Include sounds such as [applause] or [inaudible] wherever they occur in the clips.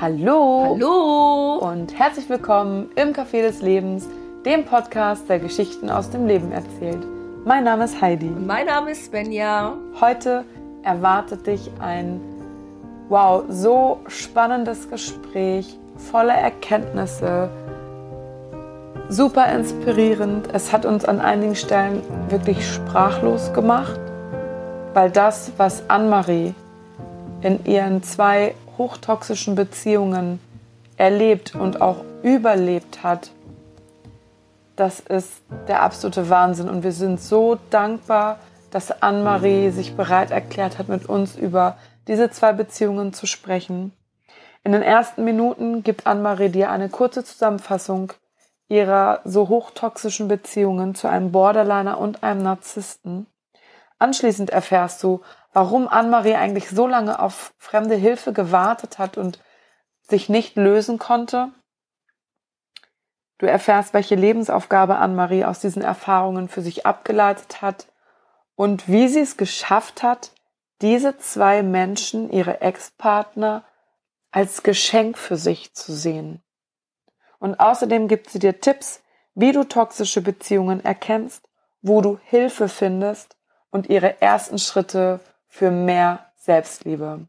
Hallo. Hallo. Und herzlich willkommen im Café des Lebens, dem Podcast, der Geschichten aus dem Leben erzählt. Mein Name ist Heidi. Und mein Name ist Svenja. Heute erwartet dich ein, wow, so spannendes Gespräch, voller Erkenntnisse, super inspirierend. Es hat uns an einigen Stellen wirklich sprachlos gemacht, weil das, was Anne-Marie in ihren zwei hochtoxischen Beziehungen erlebt und auch überlebt hat, das ist der absolute Wahnsinn. Und wir sind so dankbar, dass Anne-Marie sich bereit erklärt hat, mit uns über diese zwei Beziehungen zu sprechen. In den ersten Minuten gibt Anne-Marie dir eine kurze Zusammenfassung ihrer so hochtoxischen Beziehungen zu einem Borderliner und einem Narzissten. Anschließend erfährst du, warum Anne-Marie eigentlich so lange auf fremde Hilfe gewartet hat und sich nicht lösen konnte. Du erfährst, welche Lebensaufgabe Anne-Marie aus diesen Erfahrungen für sich abgeleitet hat und wie sie es geschafft hat, diese zwei Menschen, ihre Ex-Partner, als Geschenk für sich zu sehen. Und außerdem gibt sie dir Tipps, wie du toxische Beziehungen erkennst, wo du Hilfe findest und ihre ersten Schritte für mehr Selbstliebe.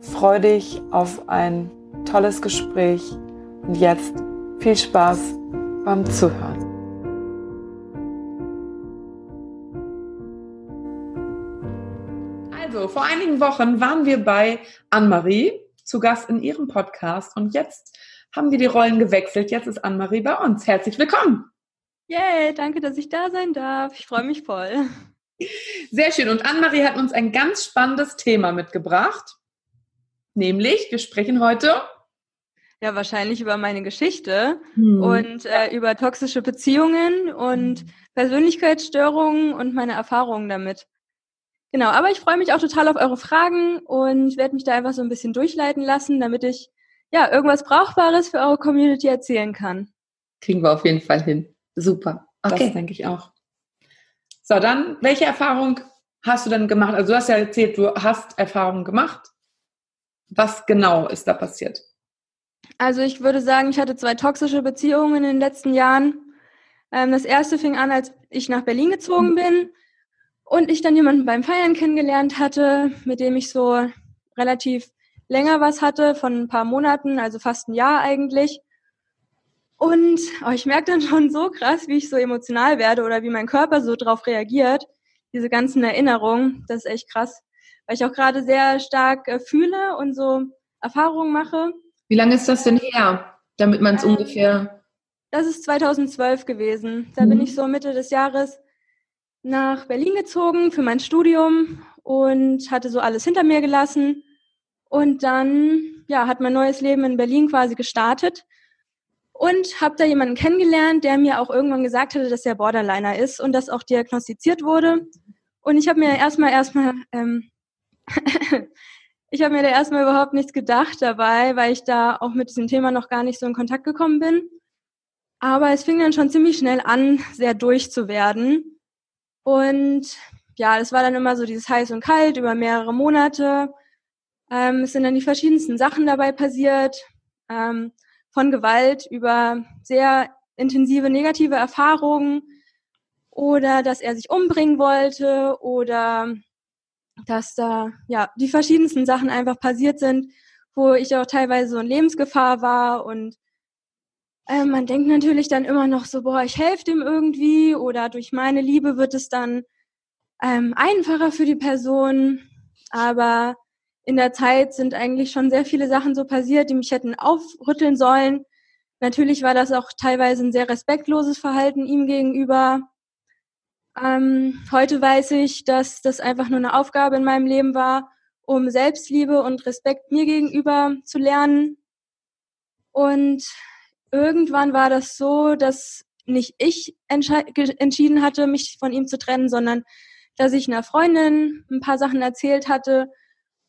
Freu dich auf ein tolles Gespräch und jetzt viel Spaß beim Zuhören. Also, vor einigen Wochen waren wir bei Anne-Marie zu Gast in ihrem Podcast und jetzt haben wir die Rollen gewechselt. Jetzt ist Anne-Marie bei uns. Herzlich willkommen. Yay, danke, dass ich da sein darf. Ich freue mich voll. Sehr schön. Und Anne-Marie hat uns ein ganz spannendes Thema mitgebracht. Nämlich, wir sprechen heute. Ja, wahrscheinlich über meine Geschichte hm. und äh, über toxische Beziehungen und Persönlichkeitsstörungen und meine Erfahrungen damit. Genau, aber ich freue mich auch total auf eure Fragen und werde mich da einfach so ein bisschen durchleiten lassen, damit ich ja irgendwas Brauchbares für eure Community erzählen kann. Kriegen wir auf jeden Fall hin. Super. Okay. Das denke ich auch. So, dann, welche Erfahrung hast du denn gemacht? Also du hast ja erzählt, du hast Erfahrungen gemacht. Was genau ist da passiert? Also ich würde sagen, ich hatte zwei toxische Beziehungen in den letzten Jahren. Ähm, das erste fing an, als ich nach Berlin gezogen bin und ich dann jemanden beim Feiern kennengelernt hatte, mit dem ich so relativ länger was hatte, von ein paar Monaten, also fast ein Jahr eigentlich. Und oh, ich merke dann schon so krass, wie ich so emotional werde oder wie mein Körper so drauf reagiert. Diese ganzen Erinnerungen, das ist echt krass. Weil ich auch gerade sehr stark äh, fühle und so Erfahrungen mache. Wie lange ist das denn her, damit man es ähm, ungefähr... Das ist 2012 gewesen. Da mhm. bin ich so Mitte des Jahres nach Berlin gezogen für mein Studium und hatte so alles hinter mir gelassen. Und dann ja, hat mein neues Leben in Berlin quasi gestartet und habe da jemanden kennengelernt, der mir auch irgendwann gesagt hatte, dass er Borderliner ist und das auch diagnostiziert wurde. Und ich habe mir erstmal erstmal ähm, [laughs] ich habe mir da erstmal überhaupt nichts gedacht dabei, weil ich da auch mit diesem Thema noch gar nicht so in Kontakt gekommen bin. Aber es fing dann schon ziemlich schnell an, sehr durch zu werden. Und ja, es war dann immer so dieses heiß und kalt über mehrere Monate. Ähm, es sind dann die verschiedensten Sachen dabei passiert. Ähm, von Gewalt über sehr intensive negative Erfahrungen oder dass er sich umbringen wollte oder dass da ja die verschiedensten Sachen einfach passiert sind, wo ich auch teilweise so in Lebensgefahr war und äh, man denkt natürlich dann immer noch so, boah, ich helfe dem irgendwie oder durch meine Liebe wird es dann ähm, einfacher für die Person, aber in der Zeit sind eigentlich schon sehr viele Sachen so passiert, die mich hätten aufrütteln sollen. Natürlich war das auch teilweise ein sehr respektloses Verhalten ihm gegenüber. Ähm, heute weiß ich, dass das einfach nur eine Aufgabe in meinem Leben war, um Selbstliebe und Respekt mir gegenüber zu lernen. Und irgendwann war das so, dass nicht ich entschieden hatte, mich von ihm zu trennen, sondern dass ich einer Freundin ein paar Sachen erzählt hatte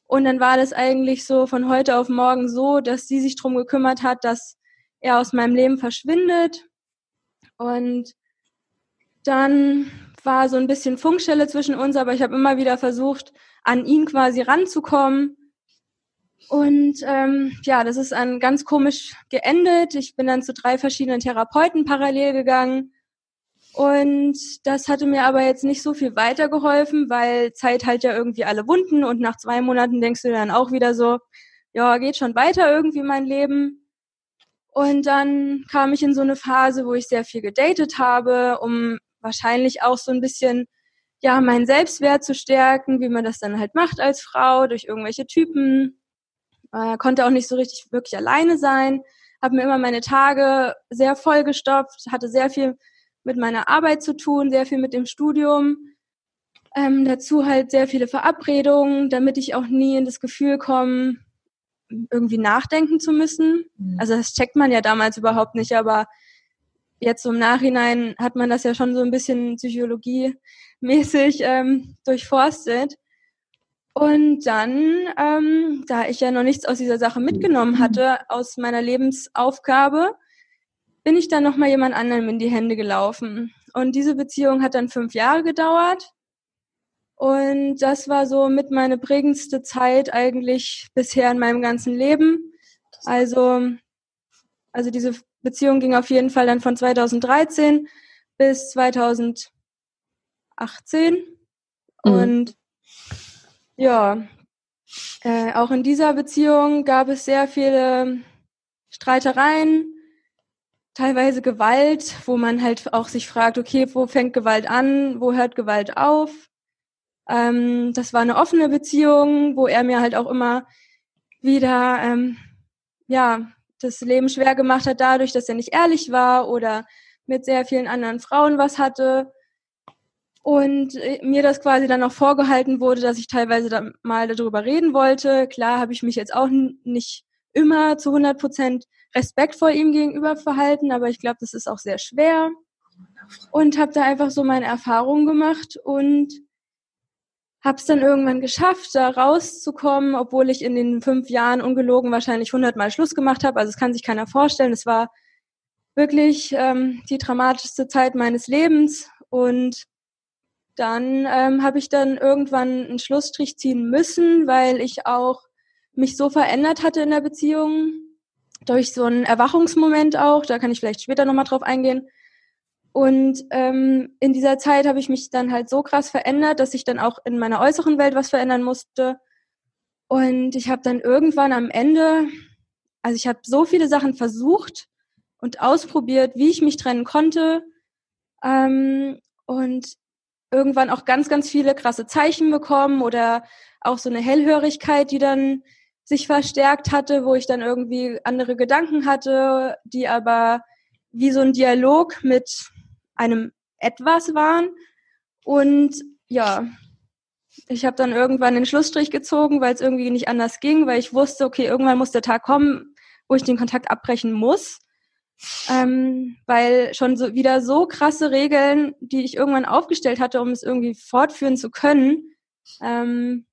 und dann war das eigentlich so von heute auf morgen so, dass sie sich drum gekümmert hat, dass er aus meinem Leben verschwindet. Und dann war so ein bisschen Funkstelle zwischen uns, aber ich habe immer wieder versucht, an ihn quasi ranzukommen. Und ähm, ja, das ist dann ganz komisch geendet. Ich bin dann zu drei verschiedenen Therapeuten parallel gegangen. Und das hatte mir aber jetzt nicht so viel weitergeholfen, weil Zeit halt ja irgendwie alle Wunden und nach zwei Monaten denkst du dann auch wieder so, ja, geht schon weiter irgendwie mein Leben. Und dann kam ich in so eine Phase, wo ich sehr viel gedatet habe, um wahrscheinlich auch so ein bisschen, ja, meinen Selbstwert zu stärken, wie man das dann halt macht als Frau, durch irgendwelche Typen. Äh, konnte auch nicht so richtig wirklich alleine sein, habe mir immer meine Tage sehr vollgestopft, hatte sehr viel mit meiner Arbeit zu tun, sehr viel mit dem Studium. Ähm, dazu halt sehr viele Verabredungen, damit ich auch nie in das Gefühl komme, irgendwie nachdenken zu müssen. Mhm. Also das checkt man ja damals überhaupt nicht, aber jetzt im Nachhinein hat man das ja schon so ein bisschen psychologiemäßig ähm, durchforstet. Und dann, ähm, da ich ja noch nichts aus dieser Sache mitgenommen mhm. hatte, aus meiner Lebensaufgabe, bin ich dann nochmal jemand anderem in die Hände gelaufen. Und diese Beziehung hat dann fünf Jahre gedauert. Und das war so mit meine prägendste Zeit eigentlich bisher in meinem ganzen Leben. Also, also diese Beziehung ging auf jeden Fall dann von 2013 bis 2018. Mhm. Und ja, äh, auch in dieser Beziehung gab es sehr viele Streitereien, teilweise Gewalt, wo man halt auch sich fragt, okay, wo fängt Gewalt an, wo hört Gewalt auf? Ähm, das war eine offene Beziehung, wo er mir halt auch immer wieder ähm, ja das Leben schwer gemacht hat dadurch, dass er nicht ehrlich war oder mit sehr vielen anderen Frauen was hatte. Und äh, mir das quasi dann auch vorgehalten wurde, dass ich teilweise da mal darüber reden wollte. Klar habe ich mich jetzt auch nicht immer zu 100 Prozent respektvoll ihm gegenüber verhalten, aber ich glaube, das ist auch sehr schwer. Und habe da einfach so meine Erfahrungen gemacht und habe es dann irgendwann geschafft, da rauszukommen, obwohl ich in den fünf Jahren ungelogen wahrscheinlich hundertmal Schluss gemacht habe. Also es kann sich keiner vorstellen. Es war wirklich ähm, die dramatischste Zeit meines Lebens. Und dann ähm, habe ich dann irgendwann einen Schlussstrich ziehen müssen, weil ich auch mich so verändert hatte in der Beziehung. Durch so einen Erwachungsmoment auch, da kann ich vielleicht später nochmal drauf eingehen und ähm, in dieser Zeit habe ich mich dann halt so krass verändert, dass ich dann auch in meiner äußeren Welt was verändern musste. Und ich habe dann irgendwann am Ende, also ich habe so viele Sachen versucht und ausprobiert, wie ich mich trennen konnte. Ähm, und irgendwann auch ganz, ganz viele krasse Zeichen bekommen oder auch so eine Hellhörigkeit, die dann sich verstärkt hatte, wo ich dann irgendwie andere Gedanken hatte, die aber wie so ein Dialog mit einem etwas waren. Und ja, ich habe dann irgendwann den Schlussstrich gezogen, weil es irgendwie nicht anders ging, weil ich wusste, okay, irgendwann muss der Tag kommen, wo ich den Kontakt abbrechen muss. Ähm, weil schon so wieder so krasse Regeln, die ich irgendwann aufgestellt hatte, um es irgendwie fortführen zu können, ähm,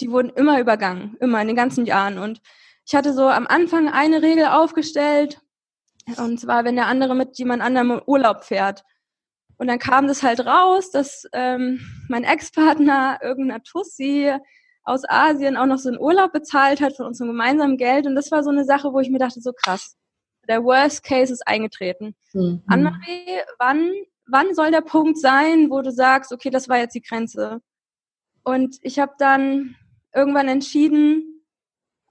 die wurden immer übergangen, immer in den ganzen Jahren. Und ich hatte so am Anfang eine Regel aufgestellt, und zwar, wenn der andere mit jemand anderem im Urlaub fährt. Und dann kam das halt raus, dass ähm, mein Ex-Partner irgendeiner Tussi aus Asien auch noch so einen Urlaub bezahlt hat von unserem gemeinsamen Geld. Und das war so eine Sache, wo ich mir dachte, so krass, der Worst Case ist eingetreten. Mhm. Anne-Marie, wann, wann soll der Punkt sein, wo du sagst, okay, das war jetzt die Grenze? Und ich habe dann irgendwann entschieden,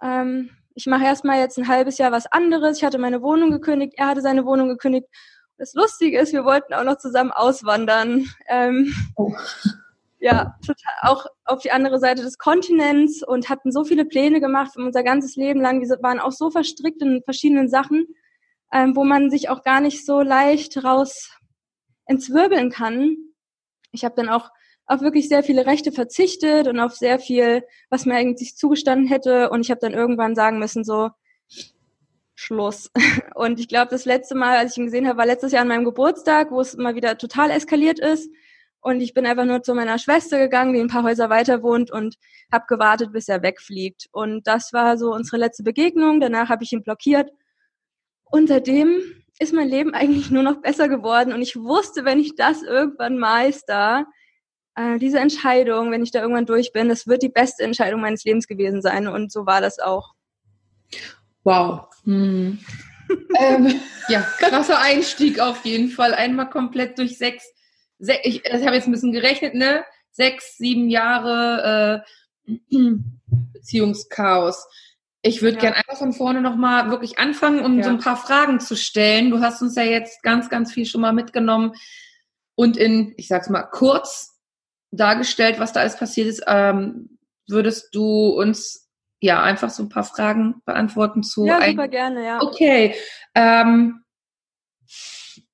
ähm, ich mache erstmal jetzt ein halbes Jahr was anderes. Ich hatte meine Wohnung gekündigt, er hatte seine Wohnung gekündigt. Das Lustige ist, wir wollten auch noch zusammen auswandern. Ähm, oh. Ja, total, auch auf die andere Seite des Kontinents und hatten so viele Pläne gemacht für unser ganzes Leben lang. Wir waren auch so verstrickt in verschiedenen Sachen, ähm, wo man sich auch gar nicht so leicht raus entzwirbeln kann. Ich habe dann auch auf wirklich sehr viele Rechte verzichtet und auf sehr viel, was mir eigentlich zugestanden hätte. Und ich habe dann irgendwann sagen müssen, so, Schluss. [laughs] Und ich glaube, das letzte Mal, als ich ihn gesehen habe, war letztes Jahr an meinem Geburtstag, wo es mal wieder total eskaliert ist. Und ich bin einfach nur zu meiner Schwester gegangen, die ein paar Häuser weiter wohnt und habe gewartet, bis er wegfliegt. Und das war so unsere letzte Begegnung. Danach habe ich ihn blockiert. Und seitdem ist mein Leben [laughs] eigentlich nur noch besser geworden. Und ich wusste, wenn ich das irgendwann meister, äh, diese Entscheidung, wenn ich da irgendwann durch bin, das wird die beste Entscheidung meines Lebens gewesen sein. Und so war das auch. Wow. Hm. [laughs] ähm, ja, krasser Einstieg auf jeden Fall. Einmal komplett durch sechs, sech, ich, ich habe jetzt ein bisschen gerechnet, ne? Sechs, sieben Jahre äh, [clears throat] Beziehungschaos. Ich würde ja. gerne einfach von vorne nochmal wirklich anfangen, um ja. so ein paar Fragen zu stellen. Du hast uns ja jetzt ganz, ganz viel schon mal mitgenommen und in, ich sag's mal, kurz dargestellt, was da alles passiert ist. Ähm, würdest du uns ja einfach so ein paar Fragen beantworten zu? Ja, super gerne, ja. Okay. Ähm,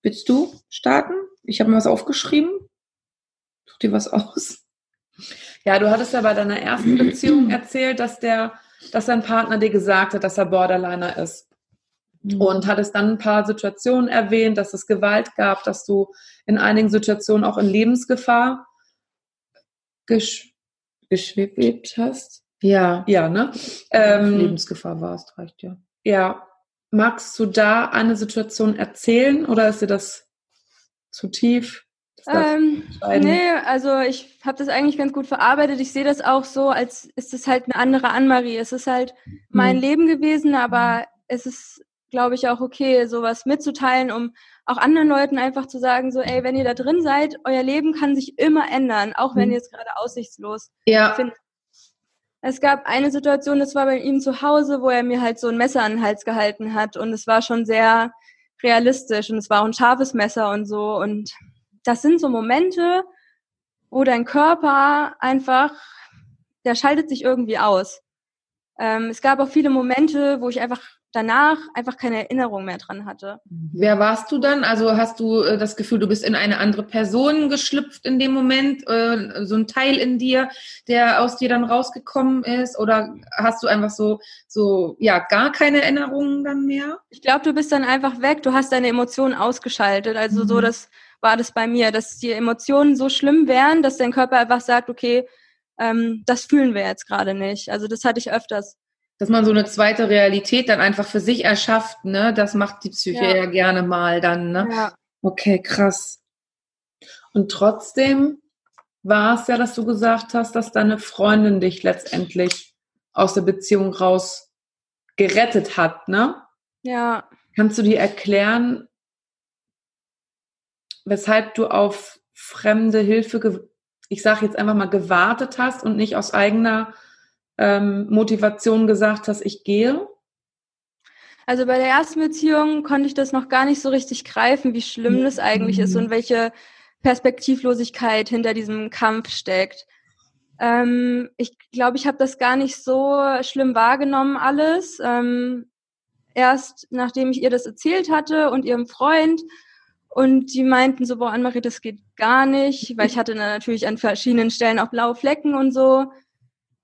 willst du starten? Ich habe mir was aufgeschrieben. Such dir was aus. Ja, du hattest ja bei deiner ersten Beziehung [clears throat] erzählt, dass der dass dein Partner dir gesagt hat, dass er Borderliner ist. Mhm. Und hattest dann ein paar Situationen erwähnt, dass es Gewalt gab, dass du in einigen Situationen auch in Lebensgefahr gesch geschwebt hast. Ja. Ja, ne? Ähm, Lebensgefahr warst, reicht ja. Ja. Magst du da eine Situation erzählen oder ist dir das zu tief? Ähm, nee, also ich habe das eigentlich ganz gut verarbeitet. Ich sehe das auch so, als ist es halt eine andere Anmarie. Es ist halt mein mhm. Leben gewesen, aber es ist, glaube ich, auch okay, sowas mitzuteilen, um auch anderen Leuten einfach zu sagen, so, ey, wenn ihr da drin seid, euer Leben kann sich immer ändern, auch wenn mhm. ihr es gerade aussichtslos ja. findet. Es gab eine Situation, das war bei ihm zu Hause, wo er mir halt so ein Messer an den Hals gehalten hat und es war schon sehr realistisch und es war auch ein scharfes Messer und so und das sind so Momente, wo dein Körper einfach, der schaltet sich irgendwie aus. Ähm, es gab auch viele Momente, wo ich einfach danach einfach keine Erinnerung mehr dran hatte. Wer warst du dann? Also hast du äh, das Gefühl, du bist in eine andere Person geschlüpft in dem Moment, äh, so ein Teil in dir, der aus dir dann rausgekommen ist? Oder hast du einfach so, so, ja, gar keine Erinnerungen dann mehr? Ich glaube, du bist dann einfach weg, du hast deine Emotionen ausgeschaltet. Also mhm. so, dass war das bei mir, dass die Emotionen so schlimm wären, dass dein Körper einfach sagt, okay, ähm, das fühlen wir jetzt gerade nicht. Also das hatte ich öfters. Dass man so eine zweite Realität dann einfach für sich erschafft, ne? Das macht die Psyche ja, ja gerne mal dann, ne? Ja. Okay, krass. Und trotzdem war es ja, dass du gesagt hast, dass deine Freundin dich letztendlich aus der Beziehung raus gerettet hat, ne? Ja. Kannst du dir erklären, weshalb du auf fremde Hilfe, ich sage jetzt einfach mal, gewartet hast und nicht aus eigener ähm, Motivation gesagt hast, ich gehe? Also bei der ersten Beziehung konnte ich das noch gar nicht so richtig greifen, wie schlimm das eigentlich mhm. ist und welche Perspektivlosigkeit hinter diesem Kampf steckt. Ähm, ich glaube, ich habe das gar nicht so schlimm wahrgenommen alles. Ähm, erst nachdem ich ihr das erzählt hatte und ihrem Freund und die meinten so, boah, Annemarie, das geht gar nicht, weil ich hatte natürlich an verschiedenen Stellen auch blaue Flecken und so.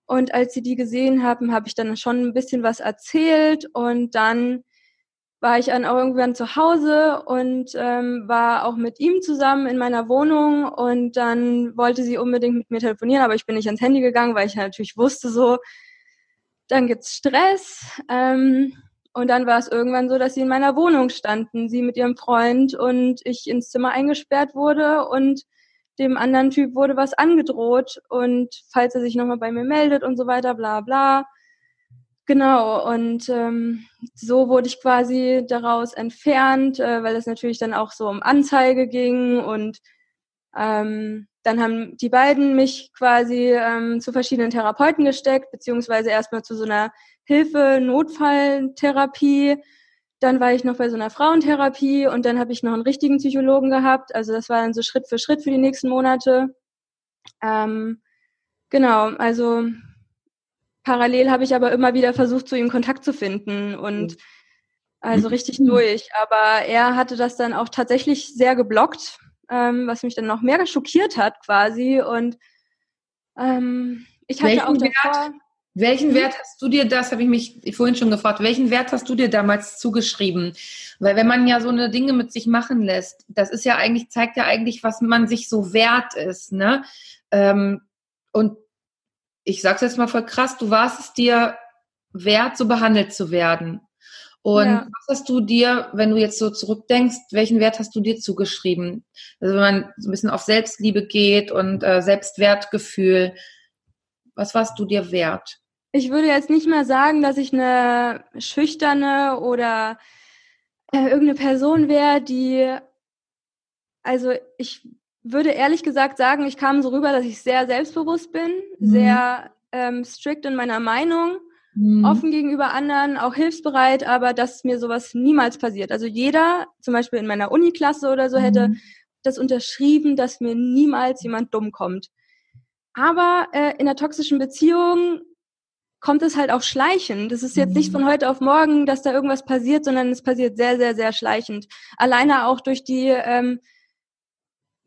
Und als sie die gesehen haben, habe ich dann schon ein bisschen was erzählt. Und dann war ich dann auch irgendwann zu Hause und ähm, war auch mit ihm zusammen in meiner Wohnung. Und dann wollte sie unbedingt mit mir telefonieren, aber ich bin nicht ans Handy gegangen, weil ich natürlich wusste so, dann gibt's Stress. Ähm, und dann war es irgendwann so, dass sie in meiner Wohnung standen, sie mit ihrem Freund und ich ins Zimmer eingesperrt wurde. Und dem anderen Typ wurde was angedroht und falls er sich nochmal bei mir meldet und so weiter, bla bla. Genau, und ähm, so wurde ich quasi daraus entfernt, äh, weil es natürlich dann auch so um Anzeige ging und ähm, dann haben die beiden mich quasi ähm, zu verschiedenen Therapeuten gesteckt, beziehungsweise erstmal zu so einer Hilfe, Notfalltherapie. Dann war ich noch bei so einer Frauentherapie und dann habe ich noch einen richtigen Psychologen gehabt. Also das war dann so Schritt für Schritt für die nächsten Monate. Ähm, genau, also parallel habe ich aber immer wieder versucht, zu ihm Kontakt zu finden und also richtig durch. Aber er hatte das dann auch tatsächlich sehr geblockt ähm, was mich dann noch mehr schockiert hat quasi. Und ähm, ich hatte welchen auch davor. Wert, welchen hm? Wert hast du dir, das habe ich mich vorhin schon gefragt, welchen Wert hast du dir damals zugeschrieben? Weil wenn man ja so eine Dinge mit sich machen lässt, das ist ja eigentlich, zeigt ja eigentlich, was man sich so wert ist, ne? Ähm, und ich sag's jetzt mal voll krass, du warst es dir wert, so behandelt zu werden. Und ja. was hast du dir, wenn du jetzt so zurückdenkst, welchen Wert hast du dir zugeschrieben? Also wenn man so ein bisschen auf Selbstliebe geht und äh, Selbstwertgefühl, was warst du dir wert? Ich würde jetzt nicht mehr sagen, dass ich eine schüchterne oder äh, irgendeine Person wäre, die, also ich würde ehrlich gesagt sagen, ich kam so rüber, dass ich sehr selbstbewusst bin, mhm. sehr ähm, strikt in meiner Meinung mhm. offen gegenüber anderen, auch hilfsbereit, aber dass mir sowas niemals passiert. Also jeder, zum Beispiel in meiner Uniklasse oder so, hätte mhm. das unterschrieben, dass mir niemals jemand dumm kommt. Aber äh, in einer toxischen Beziehung kommt es halt auch schleichend. Das ist jetzt nicht von mhm. heute auf morgen, dass da irgendwas passiert, sondern es passiert sehr, sehr, sehr schleichend. Alleine auch durch die ähm,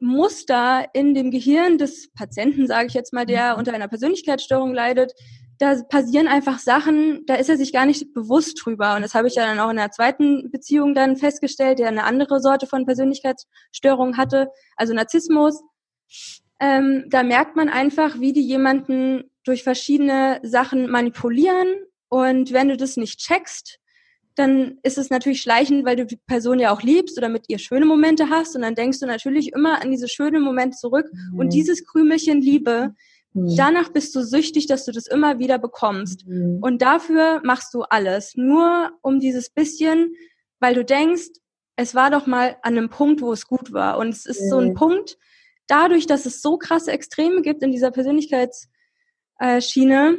Muster in dem Gehirn des Patienten, sage ich jetzt mal, der mhm. unter einer Persönlichkeitsstörung leidet, da passieren einfach Sachen, da ist er sich gar nicht bewusst drüber. Und das habe ich ja dann auch in der zweiten Beziehung dann festgestellt, der eine andere Sorte von Persönlichkeitsstörung hatte, also Narzissmus. Ähm, da merkt man einfach, wie die jemanden durch verschiedene Sachen manipulieren. Und wenn du das nicht checkst, dann ist es natürlich schleichend, weil du die Person ja auch liebst oder mit ihr schöne Momente hast. Und dann denkst du natürlich immer an diese schönen Momente zurück. Mhm. Und dieses Krümelchen Liebe, Mhm. Danach bist du süchtig, dass du das immer wieder bekommst. Mhm. Und dafür machst du alles. Nur um dieses bisschen, weil du denkst, es war doch mal an einem Punkt, wo es gut war. Und es ist so ein Punkt, dadurch, dass es so krasse Extreme gibt in dieser Persönlichkeitsschiene,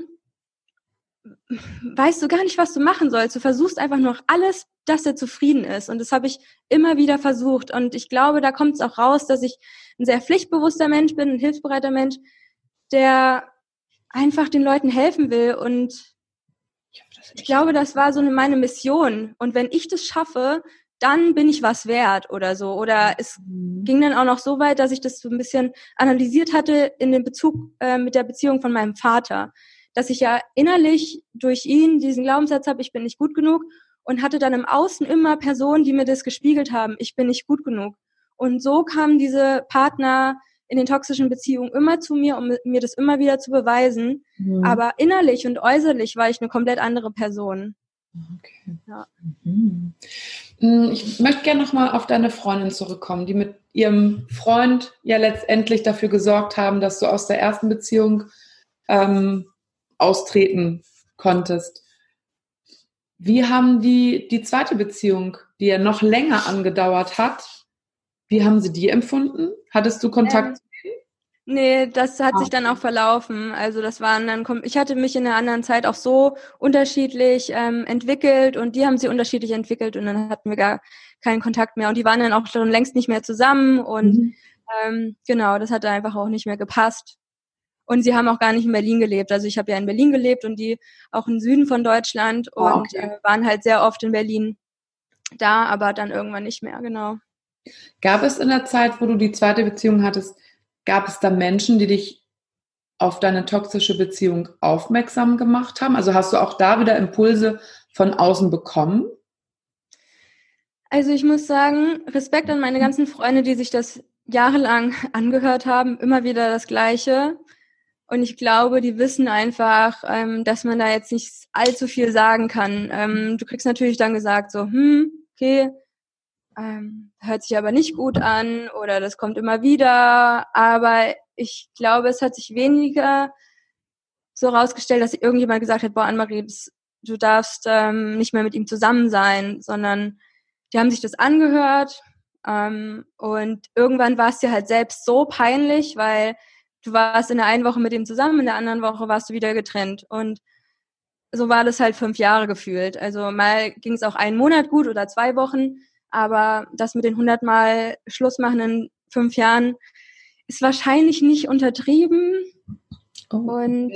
weißt du gar nicht, was du machen sollst. Du versuchst einfach nur alles, dass er zufrieden ist. Und das habe ich immer wieder versucht. Und ich glaube, da kommt es auch raus, dass ich ein sehr pflichtbewusster Mensch bin, ein hilfsbereiter Mensch, der einfach den Leuten helfen will. Und ich glaube, das war so eine, meine Mission. Und wenn ich das schaffe, dann bin ich was wert oder so. Oder es mhm. ging dann auch noch so weit, dass ich das so ein bisschen analysiert hatte in dem Bezug äh, mit der Beziehung von meinem Vater. Dass ich ja innerlich durch ihn diesen Glaubenssatz habe, ich bin nicht gut genug und hatte dann im Außen immer Personen, die mir das gespiegelt haben, ich bin nicht gut genug. Und so kamen diese Partner in den toxischen Beziehungen immer zu mir, um mir das immer wieder zu beweisen. Mhm. Aber innerlich und äußerlich war ich eine komplett andere Person. Okay. Ja. Mhm. Mm, ich möchte gerne nochmal auf deine Freundin zurückkommen, die mit ihrem Freund ja letztendlich dafür gesorgt haben, dass du aus der ersten Beziehung ähm, austreten konntest. Wie haben die die zweite Beziehung, die ja noch länger angedauert hat, wie haben sie die empfunden? Hattest du Kontakt? Ähm, nee, das hat ah. sich dann auch verlaufen. Also das waren dann, ich hatte mich in einer anderen Zeit auch so unterschiedlich ähm, entwickelt und die haben sie unterschiedlich entwickelt und dann hatten wir gar keinen Kontakt mehr und die waren dann auch schon längst nicht mehr zusammen und mhm. ähm, genau, das hat einfach auch nicht mehr gepasst. Und sie haben auch gar nicht in Berlin gelebt. Also ich habe ja in Berlin gelebt und die auch im Süden von Deutschland ah, und okay. äh, waren halt sehr oft in Berlin da, aber dann irgendwann nicht mehr, genau. Gab es in der Zeit, wo du die zweite Beziehung hattest, gab es da Menschen, die dich auf deine toxische Beziehung aufmerksam gemacht haben? Also hast du auch da wieder Impulse von außen bekommen? Also ich muss sagen, Respekt an meine ganzen Freunde, die sich das jahrelang [laughs] angehört haben, immer wieder das Gleiche. Und ich glaube, die wissen einfach, ähm, dass man da jetzt nicht allzu viel sagen kann. Ähm, du kriegst natürlich dann gesagt, so, hm, okay, ähm, hört sich aber nicht gut an oder das kommt immer wieder. Aber ich glaube, es hat sich weniger so rausgestellt, dass irgendjemand gesagt hat, boah, Annemarie, du darfst ähm, nicht mehr mit ihm zusammen sein, sondern die haben sich das angehört ähm, und irgendwann war es dir halt selbst so peinlich, weil du warst in der einen Woche mit ihm zusammen, in der anderen Woche warst du wieder getrennt und so war das halt fünf Jahre gefühlt. Also mal ging es auch einen Monat gut oder zwei Wochen, aber das mit den 100 Mal Schluss machen in fünf Jahren ist wahrscheinlich nicht untertrieben. Oh, okay. Und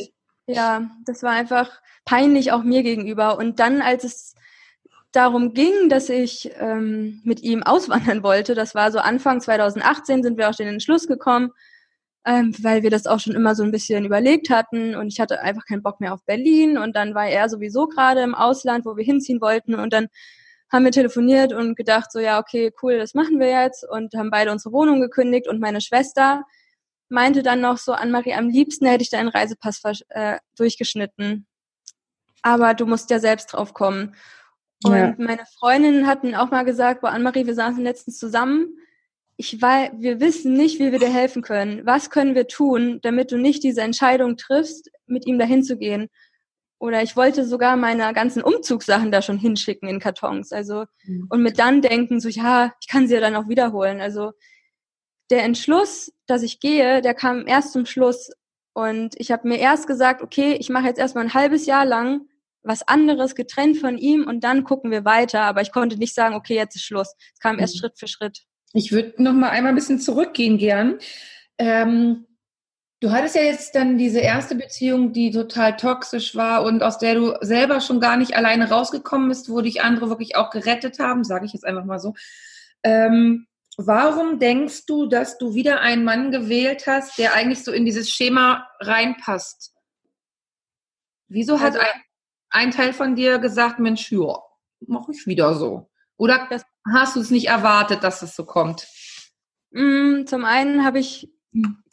ja, das war einfach peinlich auch mir gegenüber. Und dann, als es darum ging, dass ich ähm, mit ihm auswandern wollte, das war so Anfang 2018, sind wir auch den Entschluss gekommen, ähm, weil wir das auch schon immer so ein bisschen überlegt hatten und ich hatte einfach keinen Bock mehr auf Berlin und dann war er sowieso gerade im Ausland, wo wir hinziehen wollten und dann haben wir telefoniert und gedacht, so ja, okay, cool, das machen wir jetzt und haben beide unsere Wohnung gekündigt und meine Schwester meinte dann noch so, Anne-Marie, am liebsten hätte ich deinen Reisepass äh, durchgeschnitten. Aber du musst ja selbst drauf kommen. Und ja. meine Freundinnen hatten auch mal gesagt, boah, Anne-Marie, wir saßen letztens zusammen. Ich weiß, wir wissen nicht, wie wir dir helfen können. Was können wir tun, damit du nicht diese Entscheidung triffst, mit ihm dahin zu gehen? Oder ich wollte sogar meine ganzen Umzugssachen da schon hinschicken in Kartons. Also, mhm. und mit dann denken, so, ja, ich kann sie ja dann auch wiederholen. Also, der Entschluss, dass ich gehe, der kam erst zum Schluss. Und ich habe mir erst gesagt, okay, ich mache jetzt erstmal ein halbes Jahr lang was anderes getrennt von ihm und dann gucken wir weiter. Aber ich konnte nicht sagen, okay, jetzt ist Schluss. Es kam erst mhm. Schritt für Schritt. Ich würde noch mal einmal ein bisschen zurückgehen gern. Ähm, du hattest ja jetzt dann diese erste Beziehung, die total toxisch war und aus der du selber schon gar nicht alleine rausgekommen bist, wo dich andere wirklich auch gerettet haben, sage ich jetzt einfach mal so. Ähm, warum denkst du, dass du wieder einen Mann gewählt hast, der eigentlich so in dieses Schema reinpasst? Wieso hat also, ein ein Teil von dir gesagt, Mensch, ja, mache ich wieder so? Oder hast du es nicht erwartet, dass es so kommt? Mm, zum einen habe ich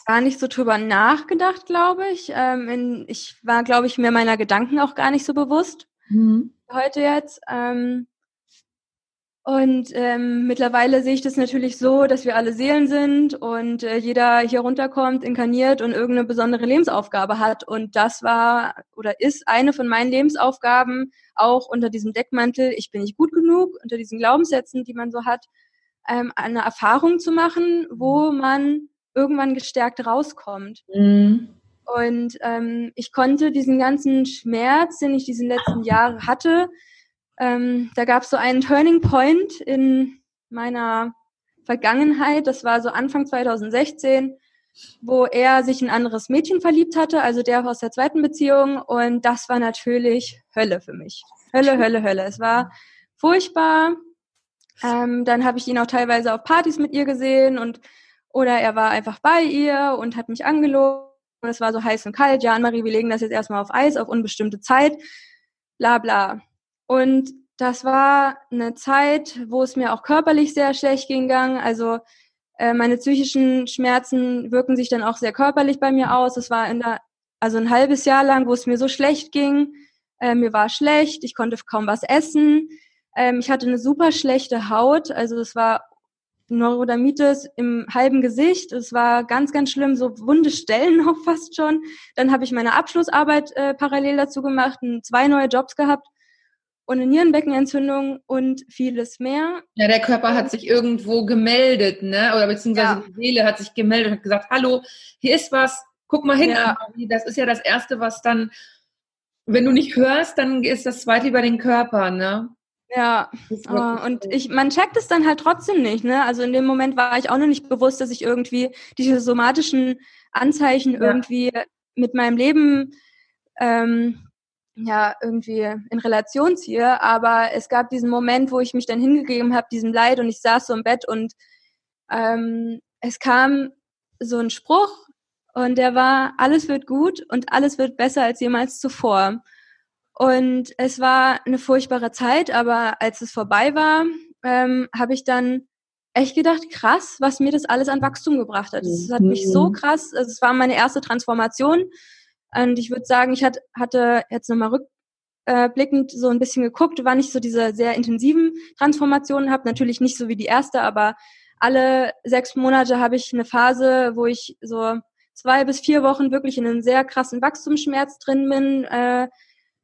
gar nicht so drüber nachgedacht, glaube ich. Ähm, in, ich war, glaube ich, mir meiner Gedanken auch gar nicht so bewusst. Mhm. Heute jetzt. Ähm, und ähm, mittlerweile sehe ich das natürlich so, dass wir alle Seelen sind und äh, jeder hier runterkommt, inkarniert und irgendeine besondere Lebensaufgabe hat. Und das war oder ist eine von meinen Lebensaufgaben, auch unter diesem Deckmantel, ich bin nicht gut genug, unter diesen Glaubenssätzen, die man so hat, ähm, eine Erfahrung zu machen, wo man irgendwann gestärkt rauskommt. Mhm. Und ähm, ich konnte diesen ganzen Schmerz, den ich diesen letzten Jahre hatte, ähm, da gab es so einen Turning Point in meiner Vergangenheit. Das war so Anfang 2016, wo er sich in ein anderes Mädchen verliebt hatte, also der aus der zweiten Beziehung. Und das war natürlich Hölle für mich. Hölle, Hölle, Hölle. Es war furchtbar. Ähm, dann habe ich ihn auch teilweise auf Partys mit ihr gesehen und oder er war einfach bei ihr und hat mich angelogen. Und es war so heiß und kalt. Ja, Anne-Marie, wir legen das jetzt erstmal auf Eis, auf unbestimmte Zeit. Bla bla. Und das war eine Zeit, wo es mir auch körperlich sehr schlecht ging. Also äh, meine psychischen Schmerzen wirken sich dann auch sehr körperlich bei mir aus. Es war in der, also ein halbes Jahr lang, wo es mir so schlecht ging. Äh, mir war schlecht, ich konnte kaum was essen. Ähm, ich hatte eine super schlechte Haut. Also es war Neurodermitis im halben Gesicht. Es war ganz, ganz schlimm, so wunde Stellen [laughs] auch fast schon. Dann habe ich meine Abschlussarbeit äh, parallel dazu gemacht, zwei neue Jobs gehabt und eine Nierenbeckenentzündung und vieles mehr. Ja, der Körper hat sich irgendwo gemeldet, ne? Oder beziehungsweise ja. die Seele hat sich gemeldet und hat gesagt, hallo, hier ist was, guck mal hin. Ja. Das ist ja das Erste, was dann, wenn du nicht hörst, dann ist das Zweite über den Körper, ne? Ja, uh, und ich, man checkt es dann halt trotzdem nicht, ne? Also in dem Moment war ich auch noch nicht bewusst, dass ich irgendwie diese somatischen Anzeichen ja. irgendwie mit meinem Leben ähm, ja irgendwie in Relation ziehe. Aber es gab diesen Moment, wo ich mich dann hingegeben habe, diesem Leid und ich saß so im Bett und ähm, es kam so ein Spruch und der war, alles wird gut und alles wird besser als jemals zuvor. Und es war eine furchtbare Zeit, aber als es vorbei war, ähm, habe ich dann echt gedacht, krass, was mir das alles an Wachstum gebracht hat. Es hat mich so mhm. krass, also es war meine erste Transformation und ich würde sagen, ich hatte, hatte jetzt nochmal rückblickend so ein bisschen geguckt, wann ich so diese sehr intensiven Transformationen habe. Natürlich nicht so wie die erste, aber alle sechs Monate habe ich eine Phase, wo ich so zwei bis vier Wochen wirklich in einem sehr krassen Wachstumsschmerz drin bin, äh,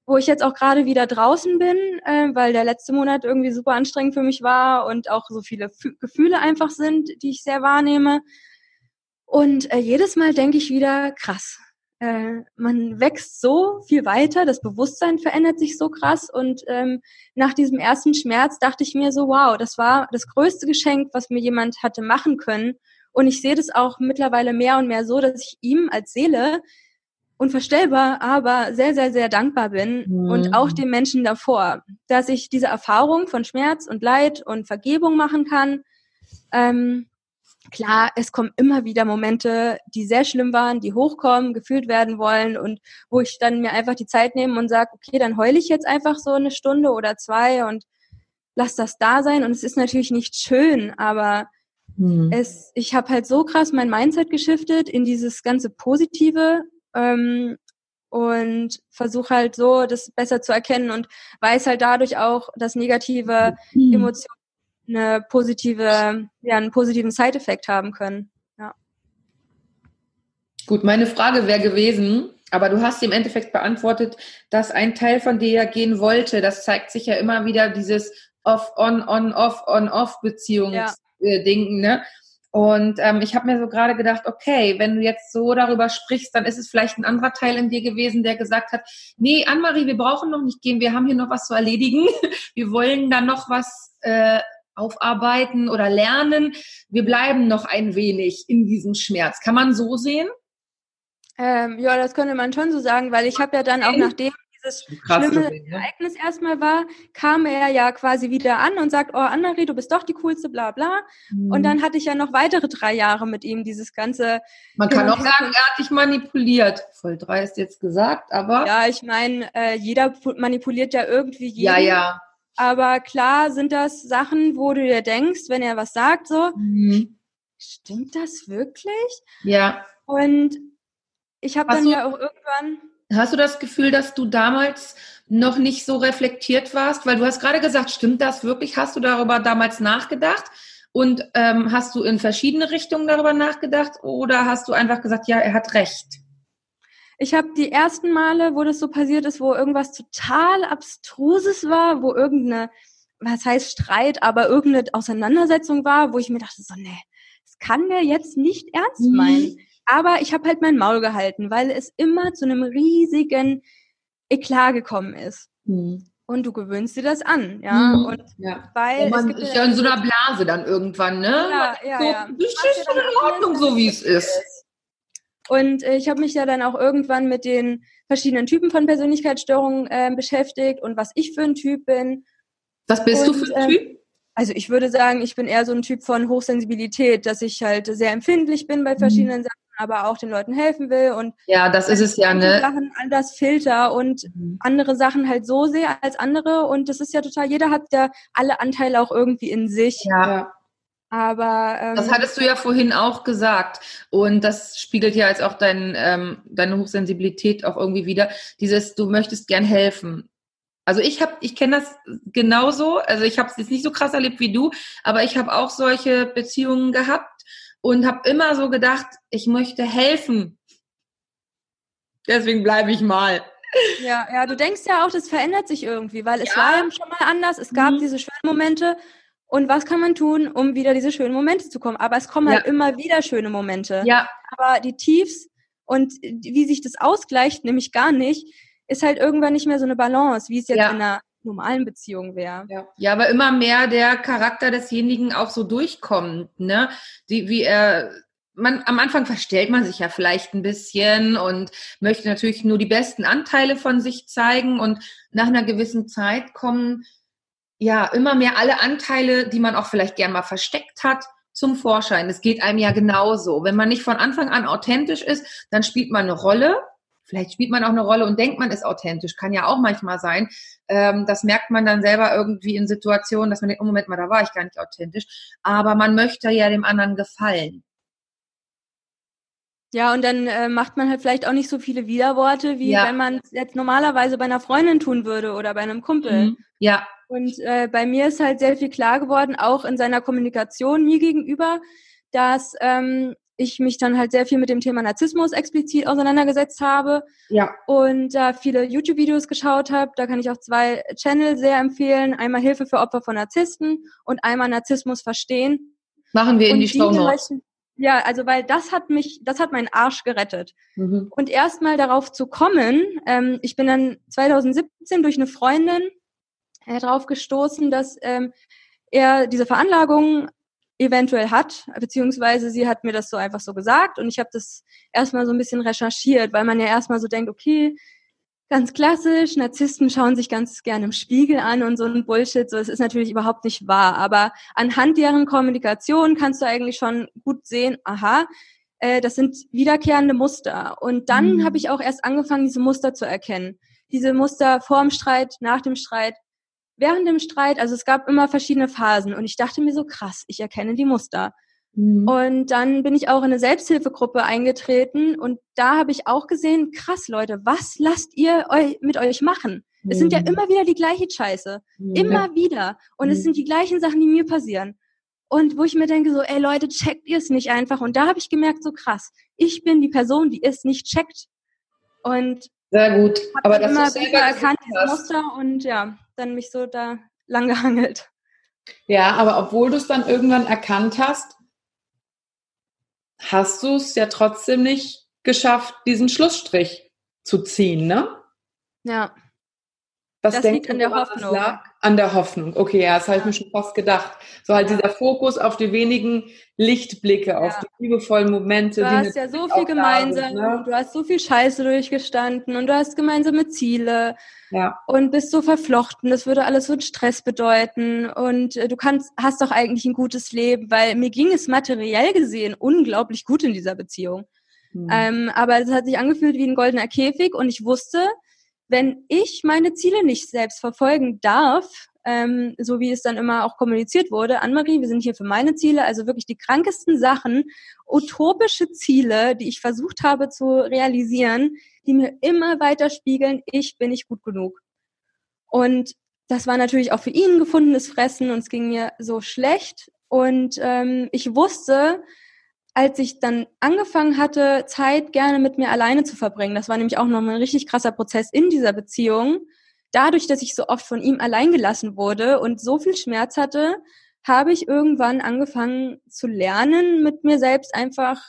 wo ich jetzt auch gerade wieder draußen bin, äh, weil der letzte Monat irgendwie super anstrengend für mich war und auch so viele F Gefühle einfach sind, die ich sehr wahrnehme. Und äh, jedes Mal denke ich wieder, krass, äh, man wächst so viel weiter, das Bewusstsein verändert sich so krass und ähm, nach diesem ersten Schmerz dachte ich mir so, wow, das war das größte Geschenk, was mir jemand hatte machen können und ich sehe das auch mittlerweile mehr und mehr so, dass ich ihm als Seele unvorstellbar, aber sehr, sehr, sehr dankbar bin mhm. und auch den Menschen davor, dass ich diese Erfahrung von Schmerz und Leid und Vergebung machen kann. Ähm, klar, es kommen immer wieder Momente, die sehr schlimm waren, die hochkommen, gefühlt werden wollen und wo ich dann mir einfach die Zeit nehme und sage, okay, dann heule ich jetzt einfach so eine Stunde oder zwei und lass das da sein. Und es ist natürlich nicht schön, aber mhm. es, ich habe halt so krass mein Mindset geschiftet in dieses ganze Positive. Ähm, und versuche halt so, das besser zu erkennen und weiß halt dadurch auch, dass negative mhm. Emotionen eine positive, ja, einen positiven Side-Effekt haben können. Ja. Gut, meine Frage wäre gewesen, aber du hast im Endeffekt beantwortet, dass ein Teil von dir ja gehen wollte. Das zeigt sich ja immer wieder dieses Off-On, On-Off, On-Off-Beziehungsding, ja. äh, ne? Und ähm, ich habe mir so gerade gedacht, okay, wenn du jetzt so darüber sprichst, dann ist es vielleicht ein anderer Teil in dir gewesen, der gesagt hat, nee, Anne-Marie, wir brauchen noch nicht gehen, wir haben hier noch was zu erledigen. [laughs] Wir wollen da noch was äh, aufarbeiten oder lernen. Wir bleiben noch ein wenig in diesem Schmerz. Kann man so sehen? Ähm, ja, das könnte man schon so sagen, weil ich habe ja dann auch nachdem dieses schlimme ne? Ereignis erstmal war, kam er ja quasi wieder an und sagt, oh Annemarie, du bist doch die coolste, bla bla. Mhm. Und dann hatte ich ja noch weitere drei Jahre mit ihm dieses ganze. Man kann auch sagen, er hat dich manipuliert. Voll drei ist jetzt gesagt, aber. Ja, ich meine, äh, jeder manipuliert ja irgendwie jeden. Ja, ja. Aber klar sind das Sachen, wo du dir denkst, wenn er was sagt, so, mhm. stimmt das wirklich? Ja. Und ich habe dann ja auch irgendwann. Hast du das Gefühl, dass du damals noch nicht so reflektiert warst? Weil du hast gerade gesagt, stimmt das wirklich? Hast du darüber damals nachgedacht? Und ähm, hast du in verschiedene Richtungen darüber nachgedacht? Oder hast du einfach gesagt, ja, er hat recht? Ich habe die ersten Male, wo das so passiert ist, wo irgendwas total Abstruses war, wo irgendeine, was heißt Streit, aber irgendeine Auseinandersetzung war, wo ich mir dachte, so, nee, das kann der jetzt nicht ernst mhm. Aber ich habe halt mein Maul gehalten, weil es immer zu einem riesigen Eklat gekommen ist. Mhm. Und du gewöhnst dir das an, ja. Mhm. Und ja. weil und man ist ja in so einer Blase dann irgendwann, ne? Ja, ja, so, ja. Das ist schon in Ordnung, so wie es ist. Und äh, ich habe mich ja dann auch irgendwann mit den verschiedenen Typen von Persönlichkeitsstörungen äh, beschäftigt und was ich für ein Typ bin. Was bist und, du für ein Typ? Äh, also ich würde sagen, ich bin eher so ein Typ von Hochsensibilität, dass ich halt sehr empfindlich bin bei mhm. verschiedenen mhm. Sachen, aber auch den Leuten helfen will und ja, das ist es ja, ne? Sachen anders filter und mhm. andere Sachen halt so sehe als andere und das ist ja total. Jeder hat ja alle Anteile auch irgendwie in sich. Ja. Aber ähm, das hattest du ja vorhin auch gesagt und das spiegelt ja jetzt auch dein, ähm, deine Hochsensibilität auch irgendwie wieder. Dieses, du möchtest gern helfen. Also ich habe, ich kenne das genauso. Also ich habe es jetzt nicht so krass erlebt wie du, aber ich habe auch solche Beziehungen gehabt und habe immer so gedacht, ich möchte helfen. Deswegen bleibe ich mal. Ja, ja, du denkst ja auch, das verändert sich irgendwie, weil es ja. war ja schon mal anders. Es gab mhm. diese schönen Momente. Und was kann man tun, um wieder diese schönen Momente zu kommen? Aber es kommen halt ja. halt immer wieder schöne Momente. Ja. Aber die Tiefs und wie sich das ausgleicht, nämlich gar nicht, ist halt irgendwann nicht mehr so eine Balance, wie es jetzt ja. in einer normalen Beziehung wäre. Ja. ja, aber immer mehr der Charakter desjenigen auch so durchkommt, ne? Die, wie er man, am Anfang verstellt man sich ja vielleicht ein bisschen und möchte natürlich nur die besten Anteile von sich zeigen und nach einer gewissen Zeit kommen ja immer mehr alle Anteile, die man auch vielleicht gern mal versteckt hat, zum Vorschein. Es geht einem ja genauso. Wenn man nicht von Anfang an authentisch ist, dann spielt man eine Rolle Vielleicht spielt man auch eine Rolle und denkt, man ist authentisch. Kann ja auch manchmal sein. Ähm, das merkt man dann selber irgendwie in Situationen, dass man denkt, oh Moment mal, da war ich gar nicht authentisch. Aber man möchte ja dem anderen gefallen. Ja, und dann äh, macht man halt vielleicht auch nicht so viele Widerworte, wie ja. wenn man es jetzt normalerweise bei einer Freundin tun würde oder bei einem Kumpel. Mhm. Ja. Und äh, bei mir ist halt sehr viel klar geworden, auch in seiner Kommunikation mir gegenüber, dass ähm, ich mich dann halt sehr viel mit dem Thema Narzissmus explizit auseinandergesetzt habe ja. und da äh, viele YouTube-Videos geschaut habe. Da kann ich auch zwei Channel sehr empfehlen. Einmal Hilfe für Opfer von Narzissten und einmal Narzissmus verstehen. Machen wir in und die Show Notes. Ja, also weil das hat mich, das hat meinen Arsch gerettet. Mhm. Und erstmal darauf zu kommen, ähm, ich bin dann 2017 durch eine Freundin äh, drauf gestoßen, dass ähm, er diese Veranlagung eventuell hat, beziehungsweise sie hat mir das so einfach so gesagt und ich habe das erstmal so ein bisschen recherchiert, weil man ja erstmal so denkt, okay, ganz klassisch, Narzissten schauen sich ganz gerne im Spiegel an und so ein Bullshit, so es ist natürlich überhaupt nicht wahr, aber anhand deren Kommunikation kannst du eigentlich schon gut sehen, aha, äh, das sind wiederkehrende Muster und dann mhm. habe ich auch erst angefangen, diese Muster zu erkennen. Diese Muster vor dem Streit, nach dem Streit, während dem Streit, also es gab immer verschiedene Phasen und ich dachte mir so krass, ich erkenne die Muster. Mhm. Und dann bin ich auch in eine Selbsthilfegruppe eingetreten und da habe ich auch gesehen, krass Leute, was lasst ihr euch mit euch machen? Mhm. Es sind ja mhm. immer wieder die gleiche Scheiße. Mhm. Immer wieder. Und es mhm. sind die gleichen Sachen, die mir passieren. Und wo ich mir denke, so, ey Leute, checkt ihr es nicht einfach? Und da habe ich gemerkt, so krass, ich bin die Person, die es nicht checkt. Und sehr gut. Aber das immer besser erkannt, das Muster und ja, dann mich so da [laughs] lang gehangelt. Ja, aber obwohl du es dann irgendwann erkannt hast, hast du es ja trotzdem nicht geschafft, diesen Schlussstrich zu ziehen, ne? Ja. Was das liegt an der Hoffnung. An der Hoffnung. Okay, ja, das habe ich mir schon fast gedacht. So halt dieser Fokus auf die wenigen Lichtblicke, ja. auf die liebevollen Momente. Du hast ja so viel gemeinsam. Ne? Du hast so viel Scheiße durchgestanden und du hast gemeinsame Ziele. Ja. Und bist so verflochten. Das würde alles so einen Stress bedeuten. Und äh, du kannst, hast doch eigentlich ein gutes Leben, weil mir ging es materiell gesehen unglaublich gut in dieser Beziehung. Mhm. Ähm, aber es hat sich angefühlt wie ein goldener Käfig und ich wusste, wenn ich meine Ziele nicht selbst verfolgen darf, ähm, so wie es dann immer auch kommuniziert wurde, Anne-Marie, wir sind hier für meine Ziele, also wirklich die krankesten Sachen, utopische Ziele, die ich versucht habe zu realisieren, die mir immer weiter spiegeln, ich bin nicht gut genug. Und das war natürlich auch für ihn gefundenes Fressen und es ging mir so schlecht. Und ähm, ich wusste, als ich dann angefangen hatte, Zeit gerne mit mir alleine zu verbringen, das war nämlich auch nochmal ein richtig krasser Prozess in dieser Beziehung, dadurch, dass ich so oft von ihm allein gelassen wurde und so viel Schmerz hatte, habe ich irgendwann angefangen zu lernen, mit mir selbst einfach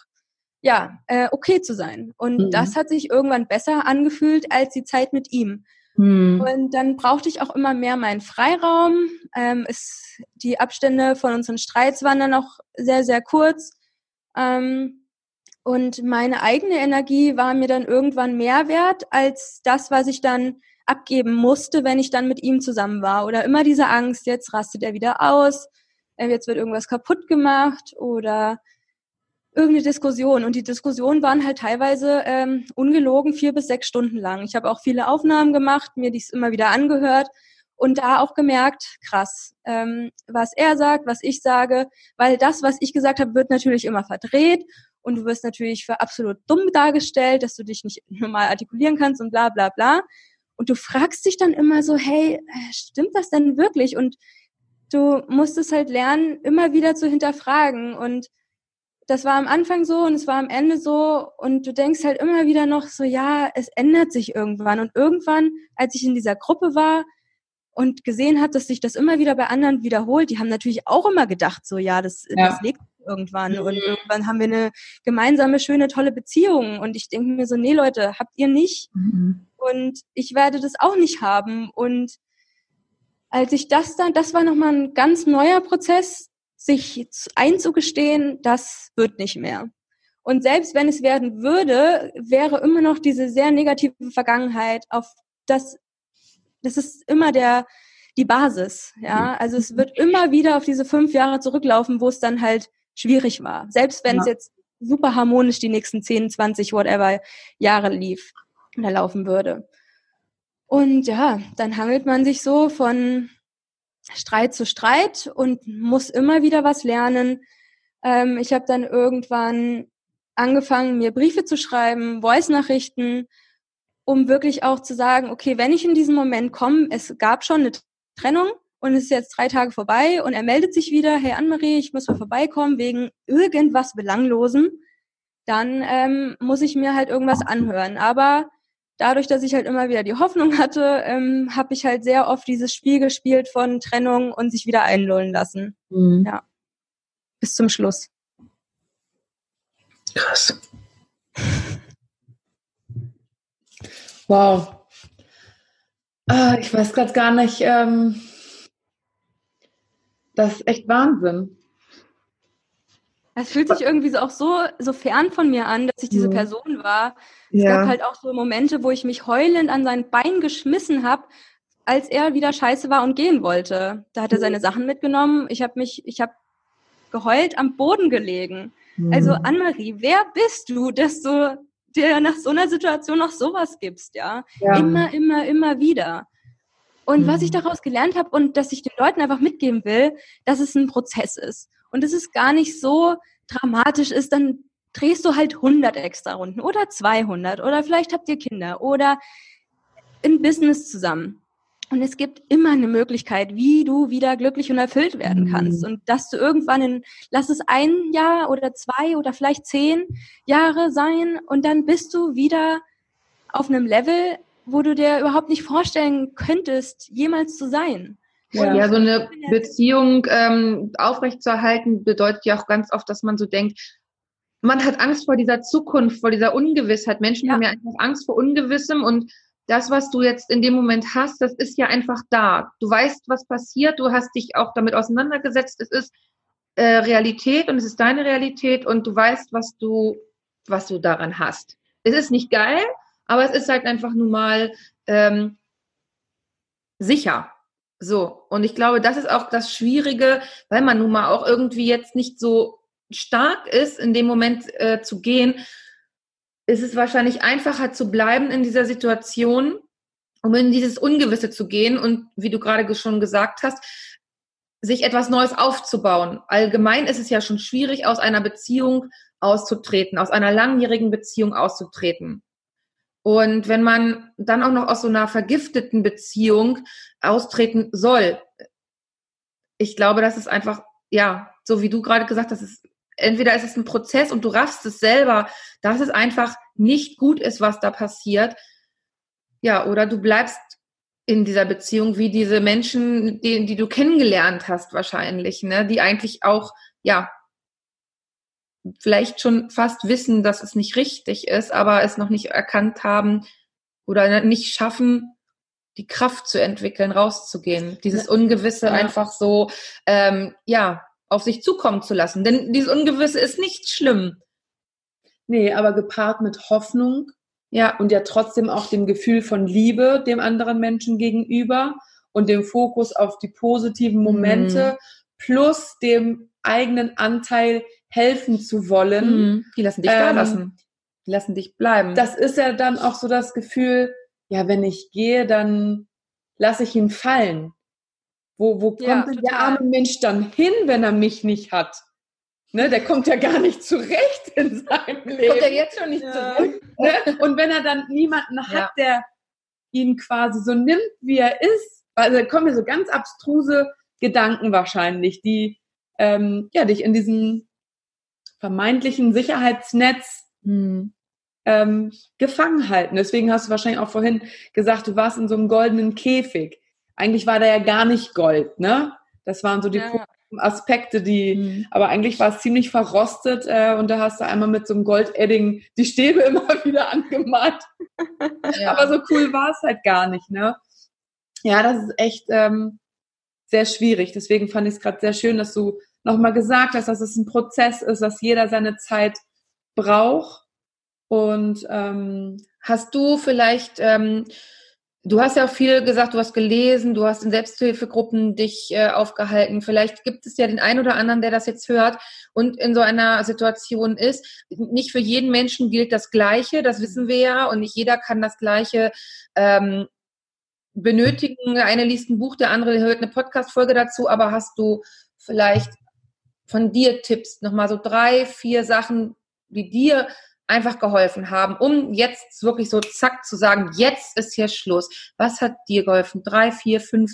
ja äh, okay zu sein. Und mhm. das hat sich irgendwann besser angefühlt als die Zeit mit ihm. Mhm. Und dann brauchte ich auch immer mehr meinen Freiraum. Ähm, ist, die Abstände von unseren Streits waren dann auch sehr, sehr kurz. Ähm, und meine eigene Energie war mir dann irgendwann mehr wert als das, was ich dann abgeben musste, wenn ich dann mit ihm zusammen war. Oder immer diese Angst, jetzt rastet er wieder aus, äh, jetzt wird irgendwas kaputt gemacht oder irgendeine Diskussion. Und die Diskussionen waren halt teilweise ähm, ungelogen vier bis sechs Stunden lang. Ich habe auch viele Aufnahmen gemacht, mir dies immer wieder angehört und da auch gemerkt, krass, ähm, was er sagt, was ich sage, weil das, was ich gesagt habe, wird natürlich immer verdreht und du wirst natürlich für absolut dumm dargestellt, dass du dich nicht [laughs] normal artikulieren kannst und bla bla bla. Und du fragst dich dann immer so, hey, äh, stimmt das denn wirklich? Und du musst es halt lernen, immer wieder zu hinterfragen. Und das war am Anfang so und es war am Ende so. Und du denkst halt immer wieder noch so, ja, es ändert sich irgendwann. Und irgendwann, als ich in dieser Gruppe war, und gesehen hat, dass sich das immer wieder bei anderen wiederholt, die haben natürlich auch immer gedacht, so ja, das, ja. das legt irgendwann mhm. und irgendwann haben wir eine gemeinsame, schöne, tolle Beziehung und ich denke mir so, nee Leute, habt ihr nicht mhm. und ich werde das auch nicht haben und als ich das dann, das war nochmal ein ganz neuer Prozess, sich einzugestehen, das wird nicht mehr. Und selbst wenn es werden würde, wäre immer noch diese sehr negative Vergangenheit, auf das das ist immer der, die Basis, ja. Also es wird immer wieder auf diese fünf Jahre zurücklaufen, wo es dann halt schwierig war. Selbst wenn ja. es jetzt super harmonisch die nächsten 10, 20, whatever Jahre lief oder laufen würde. Und ja, dann hangelt man sich so von Streit zu Streit und muss immer wieder was lernen. Ähm, ich habe dann irgendwann angefangen, mir Briefe zu schreiben, Voice-Nachrichten, um wirklich auch zu sagen, okay, wenn ich in diesen Moment komme, es gab schon eine Trennung und es ist jetzt drei Tage vorbei und er meldet sich wieder, hey Anne-Marie, ich muss mal vorbeikommen wegen irgendwas Belanglosem, dann ähm, muss ich mir halt irgendwas anhören. Aber dadurch, dass ich halt immer wieder die Hoffnung hatte, ähm, habe ich halt sehr oft dieses Spiel gespielt von Trennung und sich wieder einlullen lassen. Mhm. Ja. Bis zum Schluss. Krass. Wow. Ah, ich weiß gerade gar nicht. Ähm, das ist echt Wahnsinn. Es fühlt sich irgendwie so auch so, so fern von mir an, dass ich diese mhm. Person war. Es ja. gab halt auch so Momente, wo ich mich heulend an sein Bein geschmissen habe, als er wieder scheiße war und gehen wollte. Da hat er seine Sachen mitgenommen. Ich habe mich, ich habe geheult am Boden gelegen. Also mhm. Anne-Marie, wer bist du, dass du dir nach so einer Situation noch sowas gibst, ja. ja. Immer, immer, immer wieder. Und mhm. was ich mhm. daraus gelernt habe und dass ich den Leuten einfach mitgeben will, dass es ein Prozess ist. Und es ist gar nicht so, dramatisch ist, dann drehst du halt 100 extra Runden oder 200 oder vielleicht habt ihr Kinder oder im Business zusammen. Und es gibt immer eine Möglichkeit, wie du wieder glücklich und erfüllt werden mhm. kannst. Und dass du irgendwann in, lass es ein Jahr oder zwei oder vielleicht zehn Jahre sein und dann bist du wieder auf einem Level, wo du dir überhaupt nicht vorstellen könntest, jemals zu sein. Ja, ja so eine Beziehung ähm, aufrechtzuerhalten bedeutet ja auch ganz oft, dass man so denkt, man hat Angst vor dieser Zukunft, vor dieser Ungewissheit. Menschen ja. haben ja einfach Angst vor Ungewissem und das, was du jetzt in dem Moment hast, das ist ja einfach da. Du weißt, was passiert, du hast dich auch damit auseinandergesetzt. Es ist äh, Realität und es ist deine Realität und du weißt, was du, was du daran hast. Es ist nicht geil, aber es ist halt einfach nun mal ähm, sicher. So, und ich glaube, das ist auch das Schwierige, weil man nun mal auch irgendwie jetzt nicht so stark ist, in dem Moment äh, zu gehen ist es wahrscheinlich einfacher zu bleiben in dieser Situation, um in dieses Ungewisse zu gehen und, wie du gerade schon gesagt hast, sich etwas Neues aufzubauen. Allgemein ist es ja schon schwierig, aus einer Beziehung auszutreten, aus einer langjährigen Beziehung auszutreten. Und wenn man dann auch noch aus so einer vergifteten Beziehung austreten soll, ich glaube, das ist einfach, ja, so wie du gerade gesagt hast, ist entweder ist es ein Prozess und du raffst es selber, dass es einfach nicht gut ist, was da passiert. Ja, oder du bleibst in dieser Beziehung wie diese Menschen, die, die du kennengelernt hast wahrscheinlich, ne, die eigentlich auch, ja, vielleicht schon fast wissen, dass es nicht richtig ist, aber es noch nicht erkannt haben oder nicht schaffen, die Kraft zu entwickeln, rauszugehen. Dieses Ungewisse ja. einfach so, ähm, ja, auf sich zukommen zu lassen. Denn dieses Ungewisse ist nicht schlimm. Nee, aber gepaart mit Hoffnung. Ja. Und ja trotzdem auch dem Gefühl von Liebe dem anderen Menschen gegenüber und dem Fokus auf die positiven Momente mhm. plus dem eigenen Anteil helfen zu wollen. Mhm. Die lassen dich ähm, da lassen. Die lassen dich bleiben. Das ist ja dann auch so das Gefühl, ja, wenn ich gehe, dann lasse ich ihn fallen. Wo, wo kommt ja, der arme Mensch dann hin, wenn er mich nicht hat? Ne, der kommt ja gar nicht zurecht in seinem Leben. [laughs] Kommt er jetzt schon nicht ja. zurecht? Ne? Und wenn er dann niemanden hat, ja. der ihn quasi so nimmt, wie er ist, also da kommen mir so ganz abstruse Gedanken wahrscheinlich, die ähm, ja dich in diesem vermeintlichen Sicherheitsnetz hm, ähm, gefangen halten. Deswegen hast du wahrscheinlich auch vorhin gesagt, du warst in so einem goldenen Käfig eigentlich war der ja gar nicht Gold, ne? Das waren so die ja. Aspekte, die, mhm. aber eigentlich war es ziemlich verrostet äh, und da hast du einmal mit so einem Goldedding die Stäbe [laughs] immer wieder angemalt. [laughs] Ja. aber so cool war es halt gar nicht, ne? Ja, das ist echt ähm, sehr schwierig. Deswegen fand ich es gerade sehr schön, dass du nochmal gesagt hast, dass es ein Prozess ist, dass jeder seine Zeit braucht. Und ähm, hast du vielleicht ähm, Du hast ja auch viel gesagt, du hast gelesen, du hast in Selbsthilfegruppen dich äh, aufgehalten. Vielleicht gibt es ja den einen oder anderen, der das jetzt hört und in so einer Situation ist. Nicht für jeden Menschen gilt das Gleiche, das wissen wir ja, und nicht jeder kann das Gleiche ähm, benötigen. Der eine liest ein Buch, der andere hört eine Podcast-Folge dazu, aber hast du vielleicht von dir Tipps, nochmal so drei, vier Sachen, die dir einfach geholfen haben, um jetzt wirklich so zack zu sagen, jetzt ist hier Schluss. Was hat dir geholfen? Drei, vier, fünf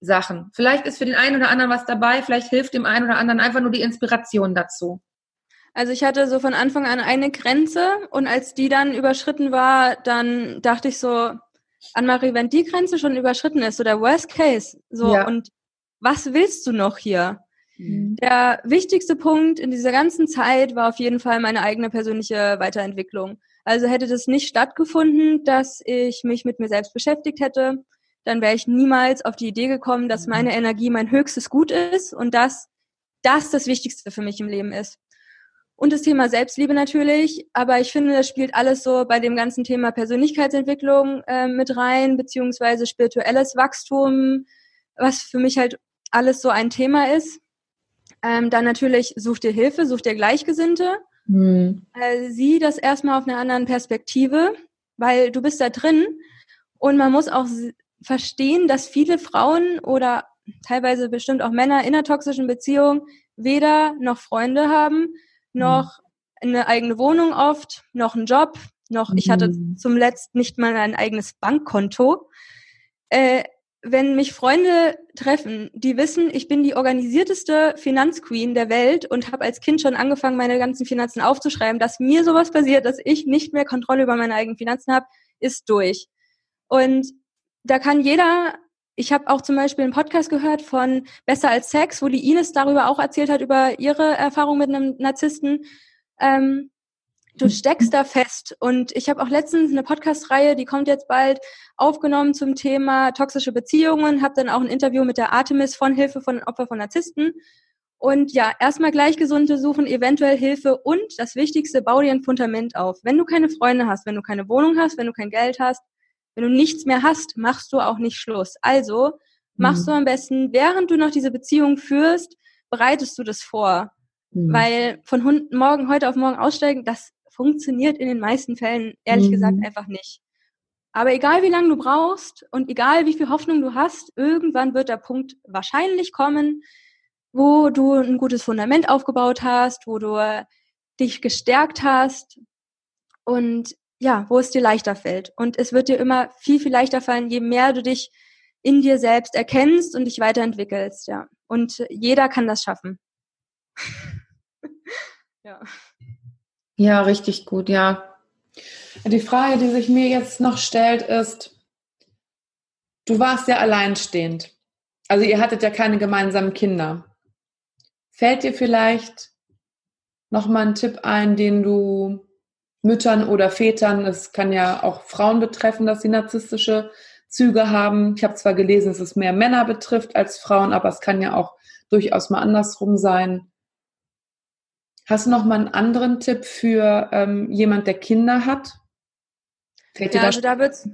Sachen. Vielleicht ist für den einen oder anderen was dabei, vielleicht hilft dem einen oder anderen einfach nur die Inspiration dazu. Also ich hatte so von Anfang an eine Grenze und als die dann überschritten war, dann dachte ich so, Anne-Marie, wenn die Grenze schon überschritten ist, so der Worst Case, so ja. und was willst du noch hier? Mhm. Der wichtigste Punkt in dieser ganzen Zeit war auf jeden Fall meine eigene persönliche Weiterentwicklung. Also hätte das nicht stattgefunden, dass ich mich mit mir selbst beschäftigt hätte, dann wäre ich niemals auf die Idee gekommen, dass mhm. meine Energie mein höchstes Gut ist und dass das das Wichtigste für mich im Leben ist. Und das Thema Selbstliebe natürlich, aber ich finde, das spielt alles so bei dem ganzen Thema Persönlichkeitsentwicklung äh, mit rein, beziehungsweise spirituelles Wachstum, was für mich halt alles so ein Thema ist. Ähm, dann natürlich such dir Hilfe, such dir Gleichgesinnte. Hm. Äh, sieh das erstmal auf einer anderen Perspektive, weil du bist da drin und man muss auch verstehen, dass viele Frauen oder teilweise bestimmt auch Männer in einer toxischen Beziehung weder noch Freunde haben, noch eine eigene Wohnung oft, noch einen Job, noch, ich hatte mhm. zum letzten nicht mal ein eigenes Bankkonto. Äh, wenn mich Freunde treffen, die wissen, ich bin die organisierteste Finanzqueen der Welt und habe als Kind schon angefangen, meine ganzen Finanzen aufzuschreiben, dass mir sowas passiert, dass ich nicht mehr Kontrolle über meine eigenen Finanzen habe, ist durch. Und da kann jeder, ich habe auch zum Beispiel einen Podcast gehört von Besser als Sex, wo die Ines darüber auch erzählt hat, über ihre Erfahrung mit einem Narzissten. Ähm, du steckst da fest. Und ich habe auch letztens eine Podcast-Reihe, die kommt jetzt bald, aufgenommen zum Thema toxische Beziehungen, habe dann auch ein Interview mit der Artemis von Hilfe von Opfer von Narzissten. Und ja, erstmal Gleichgesunde suchen, eventuell Hilfe und das Wichtigste, bau dir ein Fundament auf. Wenn du keine Freunde hast, wenn du keine Wohnung hast, wenn du kein Geld hast, wenn du nichts mehr hast, machst du auch nicht Schluss. Also machst mhm. du am besten, während du noch diese Beziehung führst, bereitest du das vor. Mhm. Weil von morgen, heute auf morgen aussteigen, das funktioniert in den meisten Fällen ehrlich mhm. gesagt einfach nicht. Aber egal wie lange du brauchst und egal wie viel Hoffnung du hast, irgendwann wird der Punkt wahrscheinlich kommen, wo du ein gutes Fundament aufgebaut hast, wo du dich gestärkt hast und ja, wo es dir leichter fällt. Und es wird dir immer viel, viel leichter fallen, je mehr du dich in dir selbst erkennst und dich weiterentwickelst, ja. Und jeder kann das schaffen. [laughs] ja. Ja, richtig gut, ja. Die Frage, die sich mir jetzt noch stellt, ist, du warst ja alleinstehend. Also ihr hattet ja keine gemeinsamen Kinder. Fällt dir vielleicht noch mal ein Tipp ein, den du Müttern oder Vätern, es kann ja auch Frauen betreffen, dass sie narzisstische Züge haben. Ich habe zwar gelesen, dass es mehr Männer betrifft als Frauen, aber es kann ja auch durchaus mal andersrum sein. Hast du noch mal einen anderen Tipp für ähm, jemand, der Kinder hat? Fällt ja, dir also da wird's,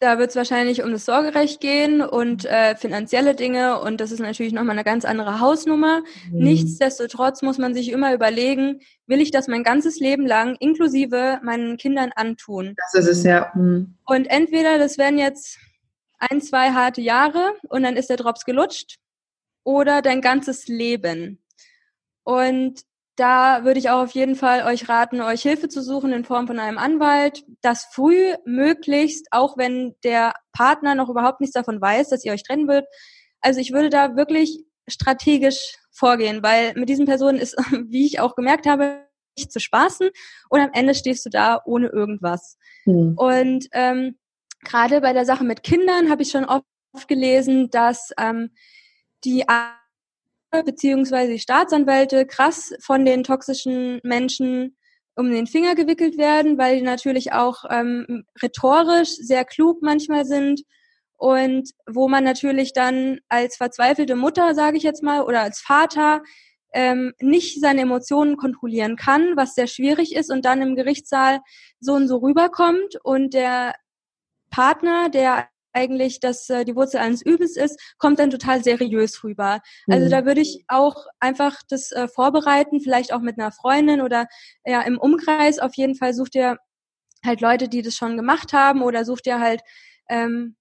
da wird's wahrscheinlich um das Sorgerecht gehen und äh, finanzielle Dinge und das ist natürlich nochmal eine ganz andere Hausnummer. Mhm. Nichtsdestotrotz muss man sich immer überlegen, will ich das mein ganzes Leben lang inklusive meinen Kindern antun? Das ist es ja. Mhm. Und entweder das werden jetzt ein, zwei harte Jahre und dann ist der Drops gelutscht oder dein ganzes Leben. Und da würde ich auch auf jeden Fall euch raten, euch Hilfe zu suchen in Form von einem Anwalt, das früh möglichst, auch wenn der Partner noch überhaupt nichts davon weiß, dass ihr euch trennen wird. Also ich würde da wirklich strategisch vorgehen, weil mit diesen Personen ist, [laughs] wie ich auch gemerkt habe, nicht zu spaßen und am Ende stehst du da ohne irgendwas. Mhm. Und ähm, gerade bei der Sache mit Kindern habe ich schon oft gelesen, dass ähm, die beziehungsweise die Staatsanwälte krass von den toxischen Menschen um den Finger gewickelt werden, weil die natürlich auch ähm, rhetorisch sehr klug manchmal sind und wo man natürlich dann als verzweifelte Mutter, sage ich jetzt mal, oder als Vater ähm, nicht seine Emotionen kontrollieren kann, was sehr schwierig ist und dann im Gerichtssaal so und so rüberkommt und der Partner, der eigentlich das äh, die Wurzel eines Übels ist, kommt dann total seriös rüber. Also mhm. da würde ich auch einfach das äh, vorbereiten, vielleicht auch mit einer Freundin oder ja im Umkreis. Auf jeden Fall sucht ihr halt Leute, die das schon gemacht haben oder sucht ihr halt ähm,